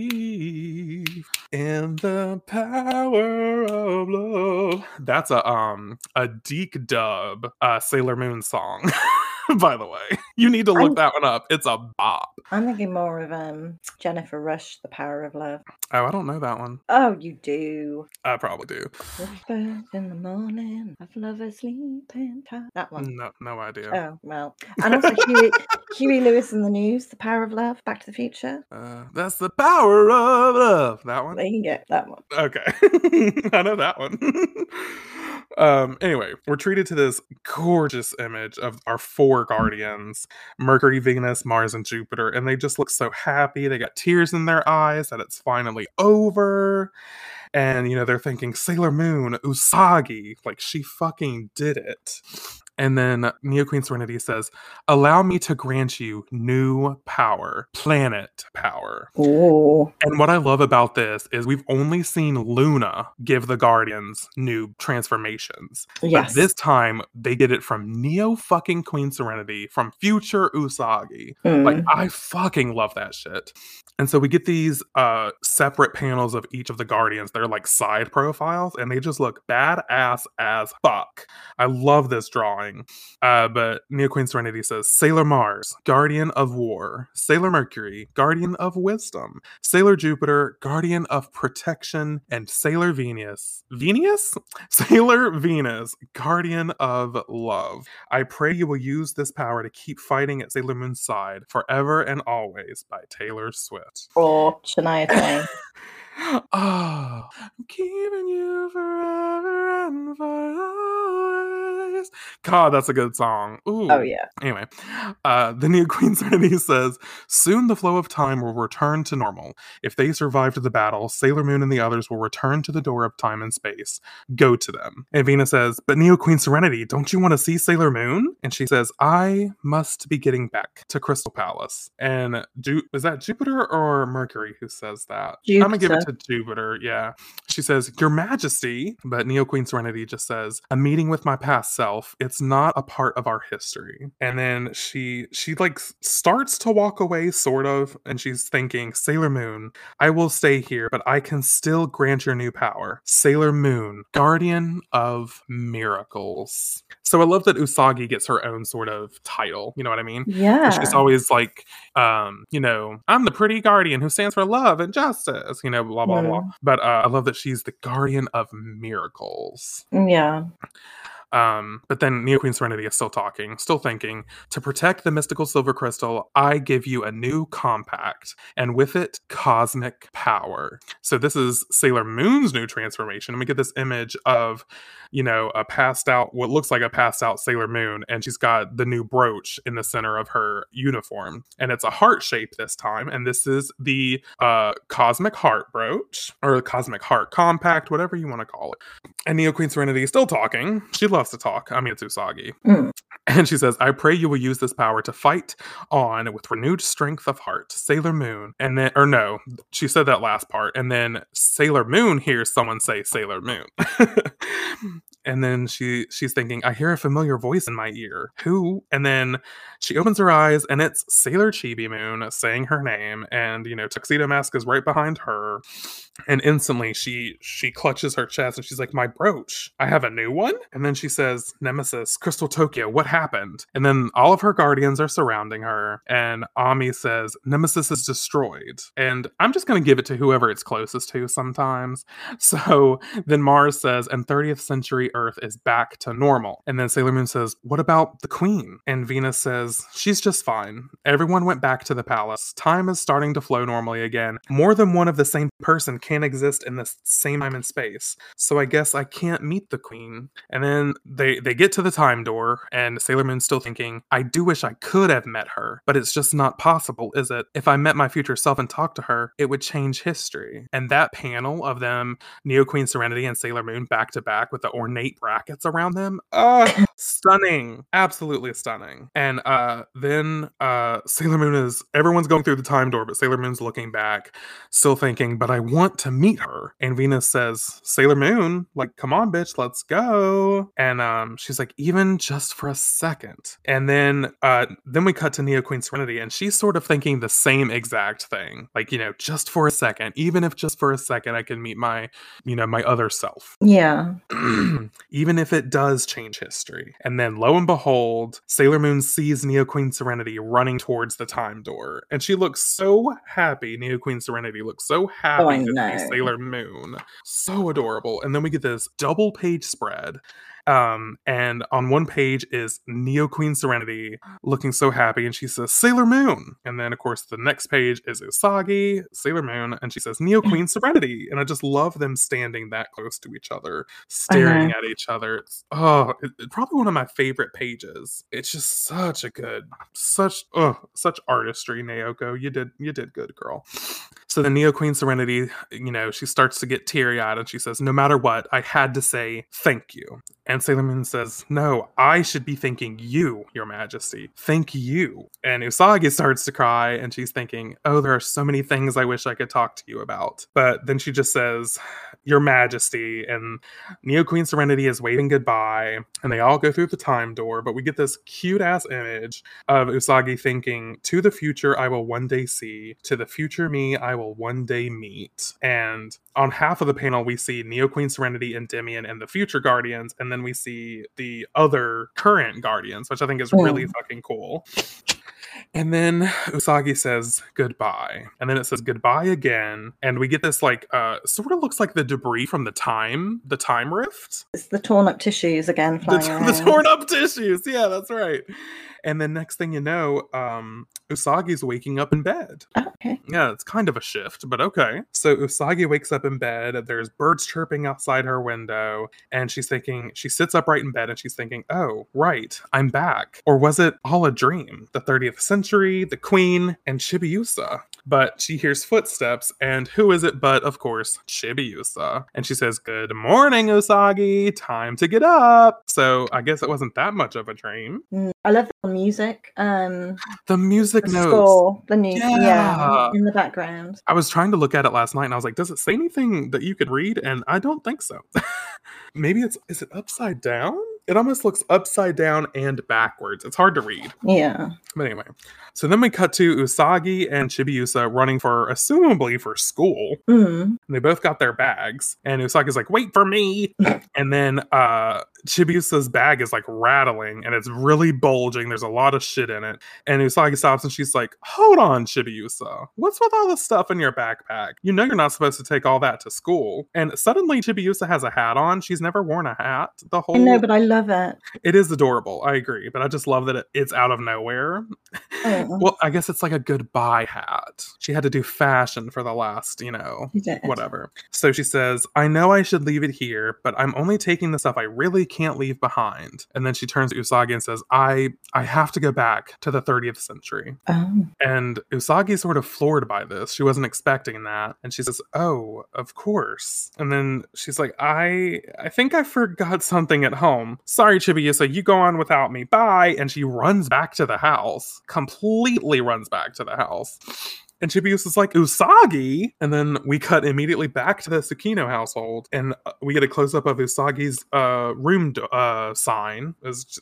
believe in the power of love. That's a um a DiC dub uh Sailor Moon song. By the way, you need to look I'm- that one up. It's a bop. I'm thinking more of um Jennifer Rush, The Power of Love. Oh, I don't know that one. Oh, you do. I probably do. Whispers in the morning of lovers sleeping. That one. No, no idea. Oh, well. And also Huey, Huey Lewis and the News, The Power of Love, Back to the Future. Uh, that's the power of love. That one. There you go. That one. Okay. I know that one. Um anyway, we're treated to this gorgeous image of our four guardians, Mercury, Venus, Mars and Jupiter, and they just look so happy. They got tears in their eyes that it's finally over. And you know, they're thinking Sailor Moon, Usagi, like she fucking did it. And then Neo Queen Serenity says, Allow me to grant you new power, planet power. Oh. And what I love about this is we've only seen Luna give the Guardians new transformations. Yes. But this time they get it from Neo fucking Queen Serenity, from future Usagi. Mm. Like I fucking love that shit. And so we get these uh separate panels of each of the Guardians. They're like side profiles and they just look badass as fuck. I love this drawing. Uh, but Neo Queen Serenity says Sailor Mars, Guardian of War. Sailor Mercury, Guardian of Wisdom. Sailor Jupiter, Guardian of Protection. And Sailor Venus. Venus? Sailor Venus, Guardian of Love. I pray you will use this power to keep fighting at Sailor Moon's side forever and always by Taylor Swift. or Shania Twain. oh, I'm keeping you forever and for God, that's a good song. Ooh. oh yeah. Anyway, uh, the new Queen Serenity says, Soon the flow of time will return to normal. If they survive the battle, Sailor Moon and the others will return to the door of time and space. Go to them. And Venus says, But Neo Queen Serenity, don't you want to see Sailor Moon? And she says, I must be getting back to Crystal Palace. And Ju- is that Jupiter or Mercury who says that? I'm gonna give it to Jupiter. Yeah. She says, Your Majesty. But Neo Queen Serenity just says, A meeting with my past self. It's not a part of our history. And then she she like starts to walk away, sort of, and she's thinking, Sailor Moon, I will stay here, but I can still grant your new power. Sailor Moon, guardian of miracles. So I love that Usagi gets her own sort of title. You know what I mean? Yeah. She's always like, um, you know, I'm the pretty guardian who stands for love and justice, you know, blah, blah, blah. But uh, I love that she's the guardian of miracles. yeah. Um, but then Neo Queen Serenity is still talking, still thinking, to protect the mystical silver crystal, I give you a new compact, and with it, cosmic power. So this is Sailor Moon's new transformation. And we get this image of, you know, a passed out, what looks like a passed out Sailor Moon, and she's got the new brooch in the center of her uniform. And it's a heart shape this time. And this is the uh cosmic heart brooch, or cosmic heart compact, whatever you want to call it. And Neo Queen Serenity is still talking. She loves to talk. I mean, it's Usagi. Mm. And she says, I pray you will use this power to fight on with renewed strength of heart. Sailor Moon. And then, or no, she said that last part. And then Sailor Moon hears someone say Sailor Moon. and then she she's thinking, I hear a familiar voice in my ear. Who? And then she opens her eyes and it's Sailor Chibi Moon saying her name. And, you know, Tuxedo Mask is right behind her and instantly she she clutches her chest and she's like my brooch i have a new one and then she says nemesis crystal tokyo what happened and then all of her guardians are surrounding her and ami says nemesis is destroyed and i'm just to give it to whoever it's closest to sometimes so then mars says and 30th century earth is back to normal and then sailor moon says what about the queen and venus says she's just fine everyone went back to the palace time is starting to flow normally again more than one of the same person can't exist in the same time and space. So I guess I can't meet the queen. And then they they get to the time door and Sailor Moon's still thinking, I do wish I could have met her, but it's just not possible, is it? If I met my future self and talked to her, it would change history. And that panel of them, Neo Queen Serenity and Sailor Moon back to back with the ornate brackets around them, uh stunning. Absolutely stunning. And uh then uh sailor moon is everyone's going through the time door but sailor moon's looking back still thinking but i want to meet her. And venus says sailor moon like come on bitch let's go. And um she's like even just for a second. And then uh then we cut to neo queen serenity and she's sort of thinking the same exact thing. Like you know just for a second even if just for a second i can meet my you know my other self. Yeah. even if it does change history. And then lo and behold, Sailor Moon sees Neo Queen Serenity running towards the time door. And she looks so happy. Neo Queen Serenity looks so happy Oh, to see. Sailor Moon. So adorable. And then we get this double page spread. Um, and on one page is Neo Queen Serenity looking so happy, and she says Sailor Moon. And then, of course, the next page is Usagi, Sailor Moon, and she says Neo Queen Serenity. And I just love them standing that close to each other, staring at each other. It's oh, it- it's probably one of my favorite pages. It's just such a good, such oh, such artistry, Naoko. You did you did good, girl. So the Neo Queen Serenity, you know, she starts to get teary eyed and she says, No matter what, I had to say thank you. And Sailor Moon says, No, I should be thanking you, Your Majesty. Thank you. And Usagi starts to cry and she's thinking, Oh, there are so many things I wish I could talk to you about. But then she just says, Your Majesty. And Neo Queen Serenity is waving goodbye. And they all go through the time door. But we get this cute ass image of Usagi thinking, To the future I will one day see, to the future me I will one day meet. And on half of the panel, we see Neo Queen Serenity and Endymion and the future Guardians, and then we see the other current Guardians, which I think is really hmm. fucking cool. And then Usagi says goodbye. And then it says goodbye again. And we get this like uh sort of looks like the debris from the time, the time rift. It's the torn up tissues again The, t- the torn up tissues. Yeah, that's right. And then next thing you know, um Usagi's waking up in bed. Oh, okay. Yeah, it's kind of a shift, but okay. So Usagi wakes up in bed. There's birds chirping outside her window, and she's thinking, she sits upright in bed and she's thinking, oh, right, I'm back. Or was it all a dream? The 30th century, the queen, and Chibiusa. But she hears footsteps, and who is it but, of course, Chibiusa. And she says, Good morning, Usagi. Time to get up. So I guess it wasn't that much of a dream. Mm, I love the music. Um, The music the notes. score, the new, Yeah. yeah, in the background. I was trying to look at it last night and I was like, does it say anything that you could read? And I don't think so. Maybe it's is it upside down? It almost looks upside down and backwards. It's hard to read. Yeah. But anyway. So then we cut to Usagi and Chibiusa running for assumably for school. Mm. And they both got their bags. And Usagi's like, wait for me. and then uh Chibiusa's bag is like rattling and it's really bulging. There's a lot of shit in it. And Usagi stops and she's like, Hold on, Chibiusa. What's with all the stuff in your backpack? You know you're not supposed to take all that to school. And suddenly Chibiusa has a hat on. She's never worn a hat. The whole I know, but I love it. it is adorable. I agree. But I just love that it, it's out of nowhere. Oh, Well, I guess it's like a goodbye hat. She had to do fashion for the last, you know, whatever. So she says, I know I should leave it here, but I'm only taking the stuff I really can't leave behind. And then she turns to Usagi and says, I I have to go back to the 30th century. Oh, And is sort of floored by this. She wasn't expecting that. And she says, Oh, of course. And then she's like, I I think I forgot something at home. Sorry, Chibiusa, you go on without me. Bye. And she runs back to the house. Completely runs back to the house. And Chibiusa's like, Usagi? And then we cut immediately back to the Tsukino household, and uh, we get a close up of Usagi's uh, room do- uh, sign,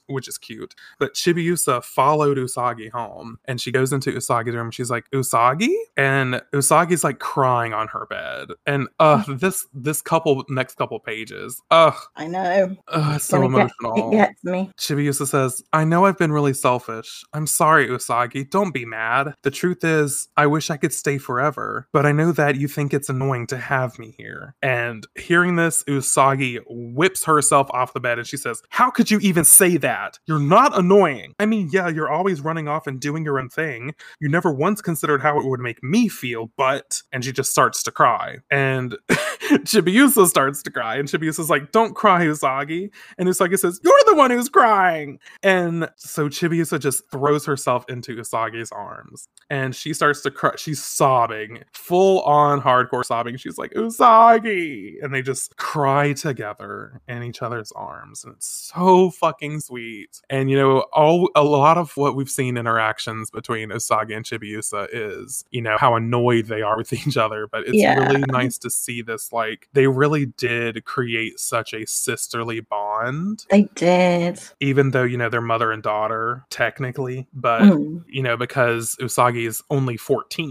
which is cute. But Chibiusa followed Usagi home, and she goes into Usagi's room. She's like, Usagi? And Usagi's like crying on her bed. And uh, this this couple, next couple pages, ugh, I know. ugh it's so get- emotional. It gets me. Chibiusa says, I know I've been really selfish. I'm sorry, Usagi. Don't be mad. The truth is, I wish I could stay forever, but I know that you think it's annoying to have me here. And hearing this, Usagi whips herself off the bed and she says, How could you even say that? You're not annoying. I mean, yeah, you're always running off and doing your own thing. You never once considered how it would make me feel, but. And she just starts to cry. And Chibiusa starts to cry. And Chibiusa's like, Don't cry, Usagi. And Usagi says, You're the one who's crying. And so Chibiusa just throws herself into Usagi's arms. And she starts to cry. She's sobbing, full on hardcore sobbing. She's like, Usagi. And they just cry together in each other's arms. And it's so fucking sweet. And, you know, all a lot of what we've seen interactions between Usagi and Chibiusa is, you know, how annoyed they are with each other. But it's Yeah. really nice to see this. Like, they really did create such a sisterly bond, They did. even though, you know, they're mother and daughter, technically. But, Mm, you know, because Usagi is only 14,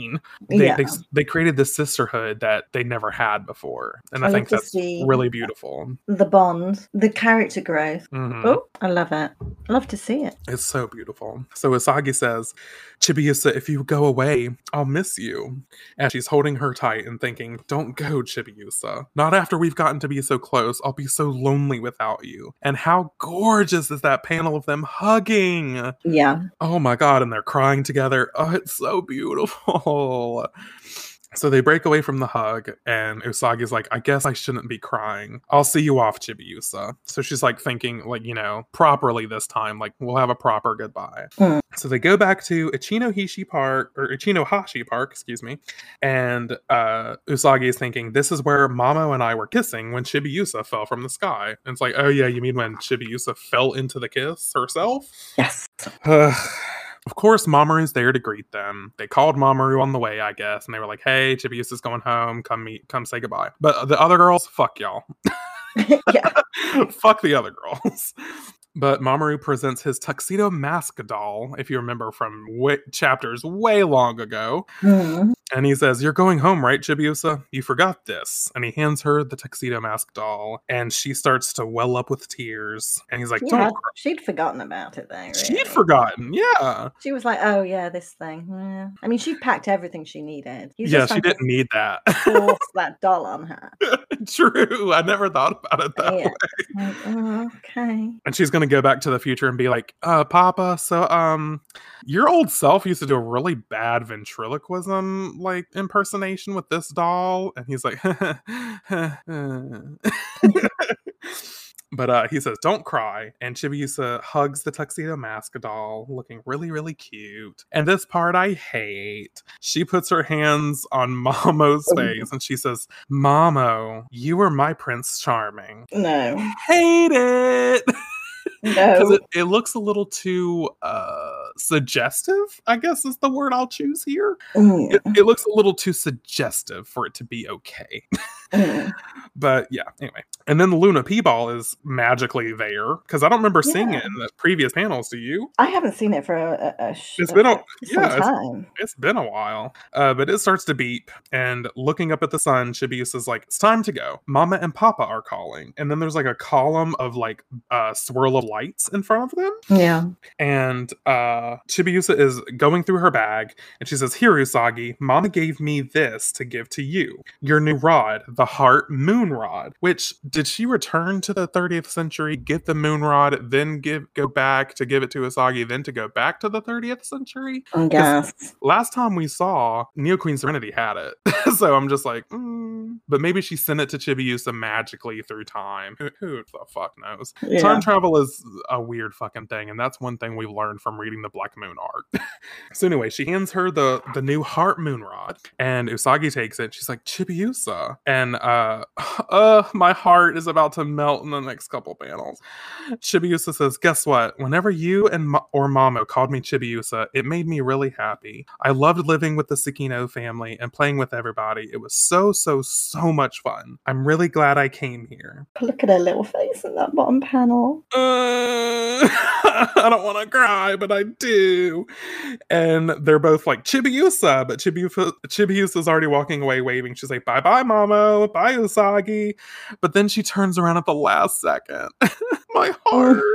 they, yeah. they they created this sisterhood that they never had before, and I, I think that's really beautiful. the bond, the character growth. Mhm. Oh, I love it. I love to see it. It's so beautiful. So Usagi says, "Chibiusa, if you go away, I'll miss you." And she's holding her tight and thinking, "Don't go, Chibiusa. Not after we've gotten to be so close. I'll be so lonely without you." And how gorgeous is that panel of them hugging? Yeah. Oh my god, and they're crying together. Oh, it's so beautiful. So they break away from the hug, and Usagi's like, I guess I shouldn't be crying. I'll see you off, Chibiusa. So she's like thinking, like, you know, properly this time, like, we'll have a proper goodbye. Mm. So they go back to Ichinohishi Park, or Ichinohashi Park, excuse me, and uh, Usagi is thinking, this is where Mamo and I were kissing when Chibiusa fell from the sky. And it's like, oh yeah, you mean when Chibiusa fell into the kiss herself? Yes. Uh, of course, Mamoru's there to greet them. They called Mamoru on the way, I guess, and they were like, "Hey, Chibiusa's going home. Come meet. Come say goodbye." But the other girls, fuck y'all. yeah. fuck the other girls. But Mamoru presents his tuxedo mask doll, if you remember from way- chapters way long ago. Mm. And he says, You're going home, right, Chibiusa? You forgot this. And he hands her the tuxedo mask doll, and she starts to well up with tears. And he's like. Had, she'd forgotten about it though. Really. She'd forgotten. Yeah. She was like, "Oh yeah, this thing." Yeah. I mean, she packed everything she needed. He's yeah, she didn't need that. force that doll on her. True. I never thought about it that Yeah. way. Like, oh, okay. And she's gonna go back to the future and be like, uh, Papa, so um your old self used to do a really bad ventriloquism like impersonation with this doll. And he's like, But uh, he says, "Don't cry." And Chibiusa hugs the tuxedo mask doll, looking really, really cute. And this part I hate. She puts her hands on Momo's Oh. face, and she says, "Momo, you were my Prince Charming." No. Hate it. because No. it, it looks a little too uh suggestive i guess is the word i'll choose here. Mm, it, it looks a little too suggestive for it to be okay. Mm. but yeah anyway. And then the luna p ball is magically there because i don't remember seeing it in the previous panels do you? I haven't seen it for a, a, a It's been a- some yeah, it's- time. it's been a while uh but it starts to beep and looking up at the sun chibius is like it's time to go. Mama and papa are calling. And then there's like a column of like uh swirl of lights in front of them. Yeah. and uh Chibiusa is going through her bag and she says, Here, Usagi, Mama gave me this to give to you. Your new rod, the Heart Moon Rod. Which did she return to the 30th century, get the moon rod, then give go back to give it to Usagi, then to go back to the 30th century? I guess. Last time we saw Neo Queen Serenity had it. so I'm just like, mm. but maybe she sent it to Chibiusa magically through time. Who, who the fuck knows? Yeah. Time travel is a weird fucking thing, and that's one thing we've learned from reading the Black Moon art. so anyway, she hands her the the new Heart Moon Rod, and Usagi takes it. She's like Chibiusa, and uh, uh, my heart is about to melt in the next couple panels. Chibiusa says, "Guess what? Whenever you and Ma- or Mamo called me Chibiusa, it made me really happy. I loved living with the Tsukino family and playing with everybody. It was so so so much fun. I'm really glad I came here." Look at her little face in that bottom panel. Uh, I don't want to cry, but I do. And they're both like Chibiusa, but Chibiusa Chibiusa's already walking away, waving. She's like, "Bye, bye, Mamo, bye, Usagi." But then she turns around at the last second. My heart.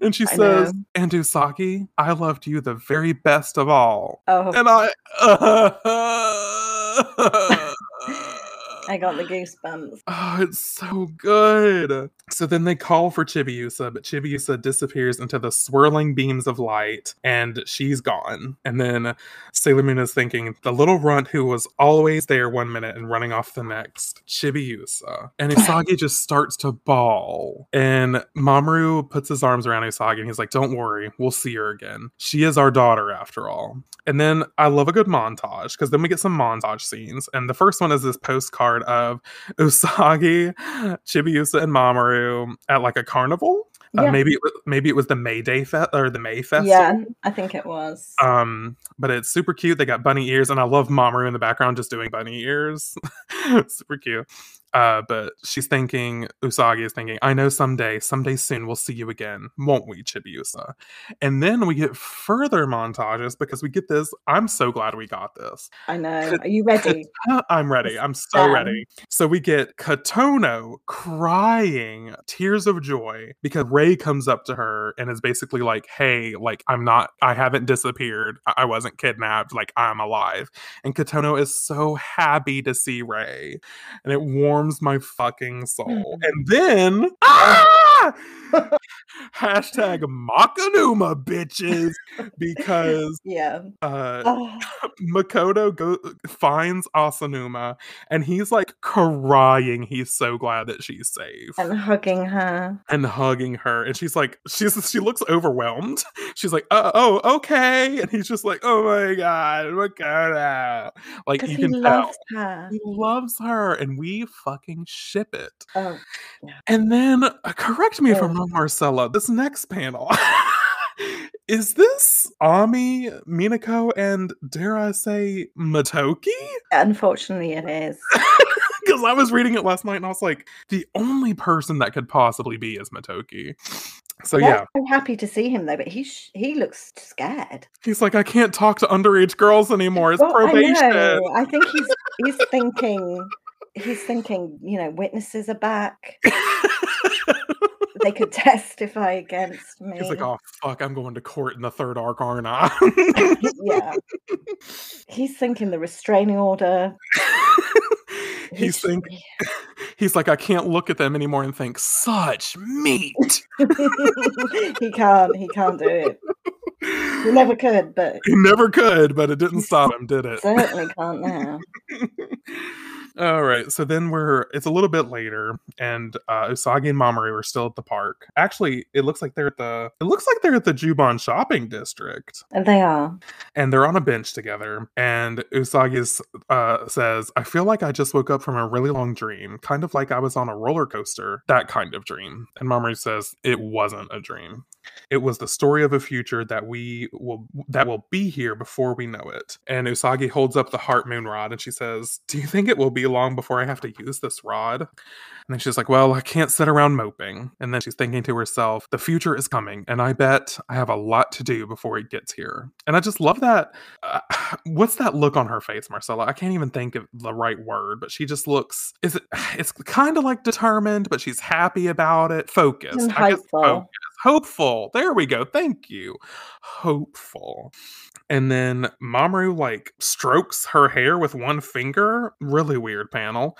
And she I says, know. "And Usagi, I loved you the very best of all." Oh, And I. I got the goosebumps. Oh, it's so good. So then they call for Chibiusa, but Chibiusa disappears into the swirling beams of light and she's gone. And then Sailor Moon is thinking, the little runt who was always there one minute and running off the next, Chibiusa. And Usagi just starts to bawl. And Mamoru puts his arms around Usagi and he's like, don't worry, we'll see her again. She is our daughter after all. And then I love a good montage because then we get some montage scenes. And the first one is this postcard of Usagi, Chibiusa, and Mamoru at like a carnival. Uh, Yeah. maybe it was, maybe it was the May Day Fest or the May Festival. Yeah, I think it was. Um, but it's super cute. They got bunny ears, and I love Mamoru in the background just doing bunny ears. super cute. Uh, but she's thinking, Usagi is thinking, I know someday, someday soon we'll see you again, won't we, Chibiusa? And then we get further montages because we get this. I'm so glad we got this. I know. Are you ready? I'm ready. I'm so Stan. ready. So we get Kotono crying tears of joy because Rei comes up to her and is basically like, Hey, like, I'm not, I haven't disappeared. I I wasn't kidnapped. Like, I'm alive. And Kotono is so happy to see Rei and it warms my fucking soul. Mhm. And then, ah! hashtag Makanuma bitches because Yeah. uh Oh, Makoto go finds Asanuma and he's like crying. He's so glad that she's safe and, hugging her. And hugging her. And she's like, she's she looks overwhelmed. She's like, uh, oh, okay. And he's just like, oh my god, Makoto. Like you he can tell. loves her. He loves her, and we fucking ship it. Oh, And then, uh, correct me if I'm wrong, Marcella. This next panel is this Ami, Minako, and dare I say Motoki? unfortunately, it is. Because I was reading it last night and I was like, the only person that could possibly be is Motoki. So They're yeah, so happy to see him though, but he sh- he looks scared. he's like, I can't talk to underage girls anymore. It's Well, probation. know. I think he's he's thinking he's thinking, you know, witnesses are back. They could testify against me. He's like, oh fuck, I'm going to court in the third arc, aren't I? yeah. He's thinking the restraining order. he's think he's like, I can't look at them anymore and think such meat. he can't. He can't do it. He never could, but he never could, but it didn't stop him, did it? certainly can't now. All right, so then we're it's a little bit later, and uh, Usagi and Mamoru are still at the park. Actually, it looks like they're at the it looks like they're at the Juban shopping district. They are. and they're on a bench together and usagi uh, says i feel like i just woke up from a really long dream kind of like i was on a roller coaster that kind of dream and mamoru says it wasn't a dream it was the story of a future that we will that will be here before we know it and usagi holds up the heart moon rod and she says do you think it will be long before i have to use this rod and then she's like, Well, I can't sit around moping. And then she's thinking to herself, The future is coming, and I bet I have a lot to do before it gets here. And I just love that. Uh, what's that look on her face, Marcella? I can't even think of the right word, but she just looks, is it, it's kind of like determined, but she's happy about it, focused. I guess hopeful. focused. Hopeful. There we go. Thank you. Hopeful. And then Mamoru like strokes her hair with one finger. Really weird panel.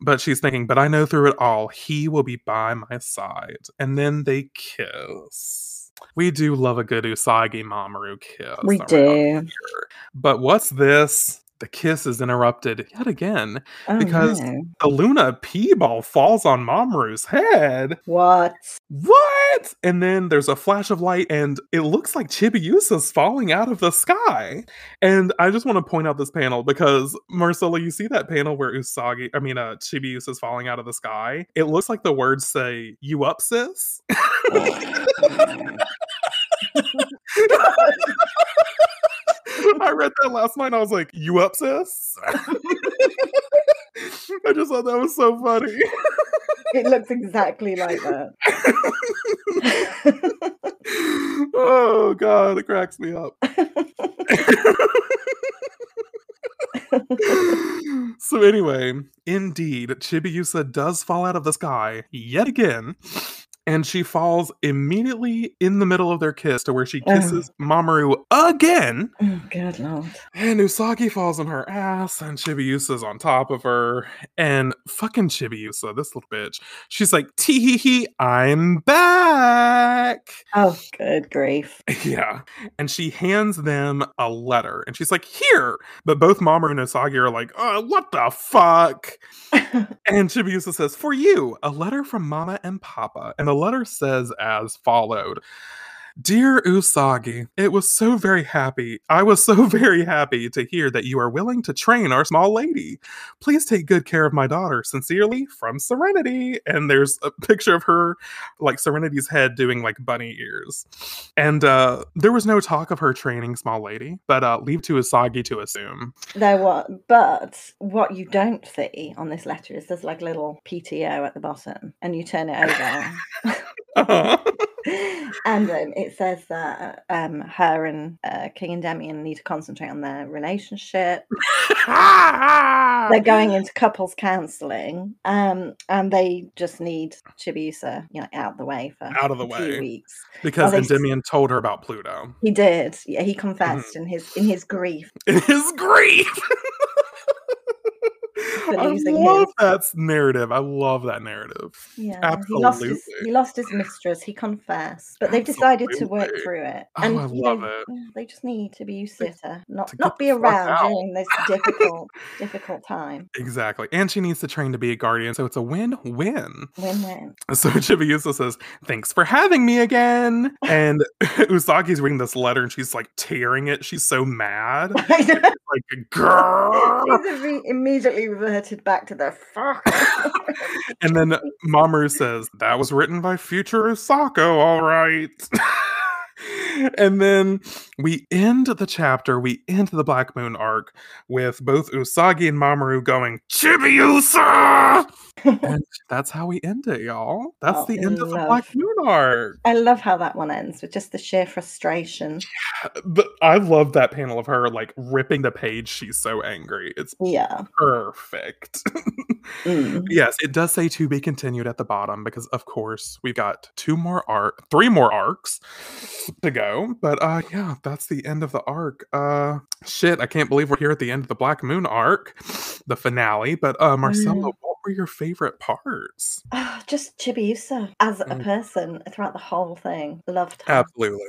But she's thinking, but I know through it all, he will be by my side. And then they kiss. We do love a good Usagi Mamoru kiss. We do. But what's this? The kiss is interrupted yet again. Oh, Because- no. The Luna pee ball falls on Mamoru's head. What? What? And then there's a flash of light, and it looks like Chibiusa's falling out of the sky. And I just want to point out this panel because Marcella, you see that panel where Usagi, I mean, uh, Chibiusa's falling out of the sky. It looks like the words say, "You up, sis?" I read that last night. And I was like, "You up, sis?" I just thought that was so funny. it looks exactly like that. oh god, it cracks me up. so anyway, indeed, Chibiusa does fall out of the sky yet again. And she falls immediately in the middle of their kiss to where she Oh. kisses Mamoru again. Oh, good lord. And Usagi falls on her ass, and Chibiusa's on top of her. And fucking Chibiusa, this little bitch, she's like, tee hee hee, I'm back. Oh, good grief. Yeah. And she hands them a letter, and she's like, here. But both Mamoru and Usagi are like, oh, what the fuck? And Chibiusa says, For you, a letter from Mama and Papa. And the letter says as followed Dear Usagi, it was so very happy. I was so very happy to hear that you are willing to train our small lady. Please take good care of my daughter. Sincerely, from Serenity. And there's a picture of her, like Serenity's head, doing like bunny ears. And uh, there was no talk of her training small lady, but uh, leave to Usagi to assume. There was, but what you don't see on this letter is there's like little PTO at the bottom, and you turn it over, Uh-huh. And um, it says that um, her and uh, King Endymion need to concentrate on their relationship. They're going into couples counselling, um, and they just need Chibiusa, you know, out of the way for Out of the way. weeks. because Well, they s- told her about Pluto. He did. Yeah, he confessed in his in his grief. In his grief. I love his- that narrative. I love that narrative. Yeah, he lost his Absolutely. he lost his mistress. He confessed, but they've decided to work through it. Oh, and I you love know, it. Oh, they just need to be sitter, not not be around during this difficult difficult time. Exactly. And she needs to train to be a guardian, so it's a win-win. Win win. So Chibiusa says, Thanks for having me again. And Usagi's reading this letter and she's like tearing it. She's so mad. Like, girl. immediately reverted back to the fuck. And then Mamoru says, That was written by future Usako, all right. and then we end the chapter, we end the Black Moon arc with both Usagi and Mamoru going, Chibiusa! And that's how we end it, y'all. That's Oh, the end of the. Black Moon arc. I love how that one ends with just the sheer frustration. Yeah, But I love that panel of her like ripping the page. She's so angry. It's Yeah. perfect. Mm. Yes, it does say to be continued at the bottom because, of course, we've got two more arc, three more arcs to go. But uh, yeah, that's the end of the arc. Uh, shit, I can't believe we're here at the end of the Black Moon arc, the finale. But uh, Marcella, Mm. Were your favorite parts? Ah, just Chibiusa as a Mm. person throughout the whole thing. Loved her. Absolutely,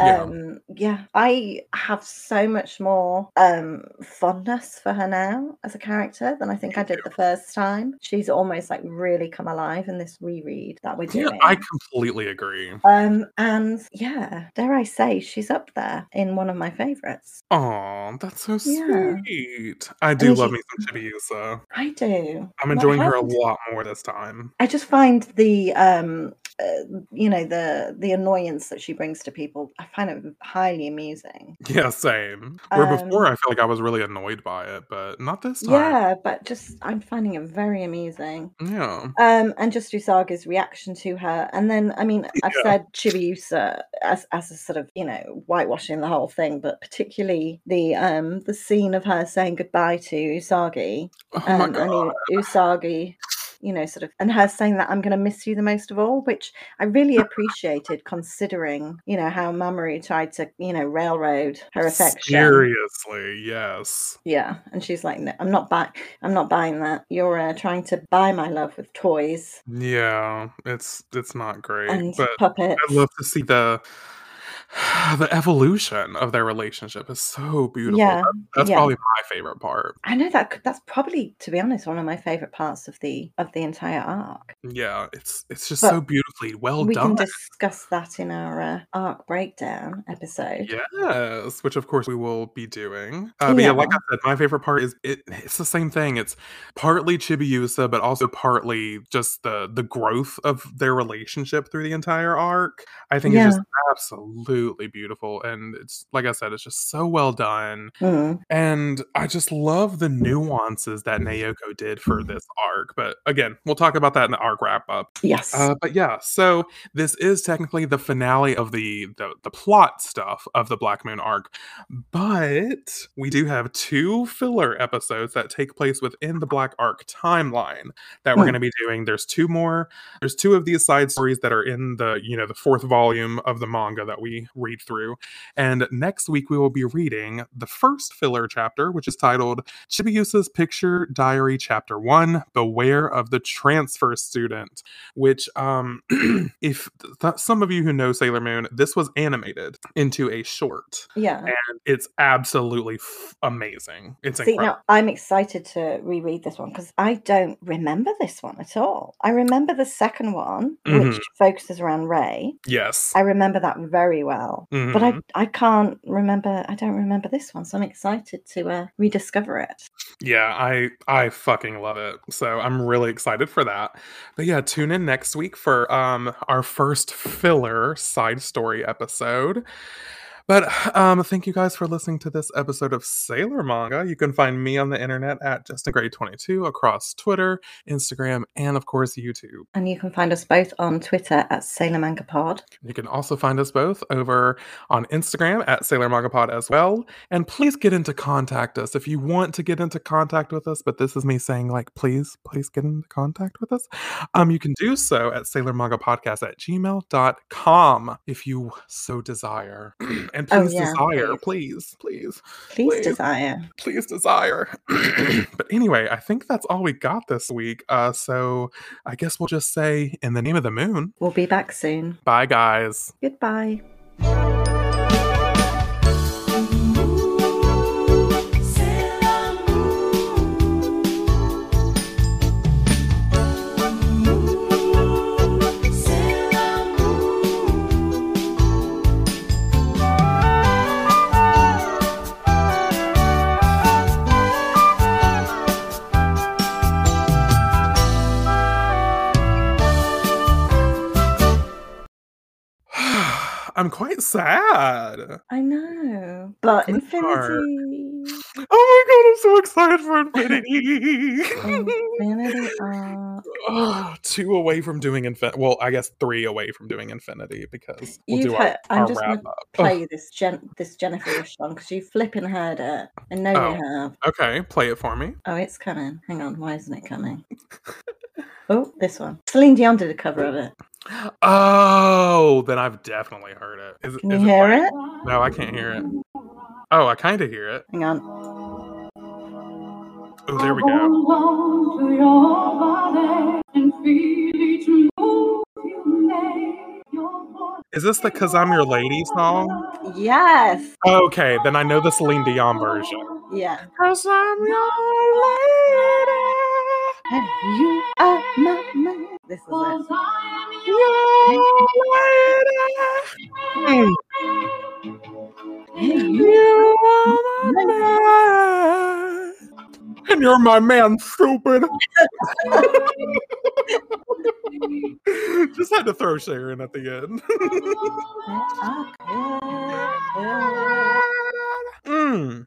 yeah, um yeah i have so much more um fondness for her now as a character than i think i did the first time she's almost like really come alive in this reread that we're doing. yeah. I completely agree. um and yeah dare i say she's up there in one of my favorites Oh, that's so Yeah. sweet. I do mean, love she- me some Chibiusa. i do I'm enjoying her a lot more this time. i just find the um uh, you know the the annoyance that she brings to people i find it highly amusing Yeah, same. Where before Um, I feel like I was really annoyed by it, but not this time. yeah but just i'm finding it very amusing Yeah. Um, and just Usagi's reaction to her, and then I mean, I've Yeah. said Chibiusa as as a sort of you know whitewashing the whole thing, but particularly the um the scene of her saying goodbye to Usagi, Oh um, mean Usagi, you know, sort of, and her saying that I'm going to miss you the most of all, which I really appreciated, considering you know how Mamoru tried to you know railroad her affection. Seriously, yes. Yeah, and she's like, no, I'm not buying. I'm not buying that. You're uh, trying to buy my love with toys Yeah, it's it's not great, and but puppets. I love to see the the evolution of their relationship is so beautiful. Yeah, That- that's yeah. probably my favorite part. I know that that's probably, to be honest, one of my favorite parts of the of the entire arc. Yeah, it's it's just But so beautifully well we done. We can discuss that in our uh, arc breakdown episode. Yes, which of course we will be doing. Uh, but yeah, like I said, my favorite part is it. It's the same thing. It's partly Chibiusa, but also partly just the the growth of their relationship through the entire arc. I think Yeah. it's just absolutely beautiful. And it's like I said, it's just so well done. Mm. And I just love the nuances that Naoko did for this arc. But again, we'll talk about that in the arc wrap up. Yes. Uh, but yeah, so this is technically the finale of the, the the plot stuff of the Black Moon arc, but we do have two filler episodes that take place within the Black Arc timeline that we're Hmm. going to be doing. There's two more. There's two of these side stories that are in the you know the fourth volume of the manga that we read through, and next week we will be reading the first filler chapter, which is titled Chibiusa's Picture Diary Chapter One: Beware of the Transfer Student which um if th- some of you who know Sailor Moon, this was animated into a short yeah. and it's absolutely f- amazing. It's See, incredible. now I'm excited to reread this one because I don't remember this one at all. I remember the second one, Mhm. which focuses around Rei. yes. I remember that very well. But I, Mhm. I can't remember. I don't remember this one, so I'm excited to uh, rediscover it. yeah, I I fucking love it. So I'm really excited for that. But yeah, tune in next week for um our first filler side story episode. But um, thank you guys for listening to this episode of Sailor Manga. You can find me on the internet at JustinGrade22 across Twitter, Instagram, and of course YouTube. And you can find us both on Twitter at Sailor Manga Pod. You can also find us both over on Instagram at Sailor Manga Pod as well. And please get into contact us if you want to get into contact with us. But this is me saying, like, please, please get into contact with us. Um, you can do so at Sailor Manga Podcast at gmail.com if you so desire. and Oh, please yeah, desire, please, please, Please, Please. desire. please desire. but anyway, I think that's all we got this week. Uh, so I guess we'll just say, in the name of the moon, We'll be back soon. bye, guys. Goodbye. I'm quite sad. I know, but infinity. Oh my god, I'm so excited for Infinity. Oh, infinity uh arc. oh, two away from doing Infinity. Well, I guess three away from doing Infinity because we'll You've do our, heard, I'm our just gonna up. play this Gen- this Jennifer Rush song because you flipping heard it. I know Oh. you have. Okay, play it for me. Oh, it's coming. Hang on, why isn't it coming? oh, this one. Celine Dion did a cover of it. Oh, then I've definitely heard it. Is, Can you is hear playing? it? No, I can't hear it. Oh, I kind of hear it. Hang on. Oh, there we go. Is this the Cause I'm Your Lady song? Yes. Okay, then I know the Celine Dion version. Yeah. Cause I'm your lady. And you are my man. This is it. Your lady. And you are my man. And you're my man, stupid. Just had to throw Sharon at the end. good. Hmm.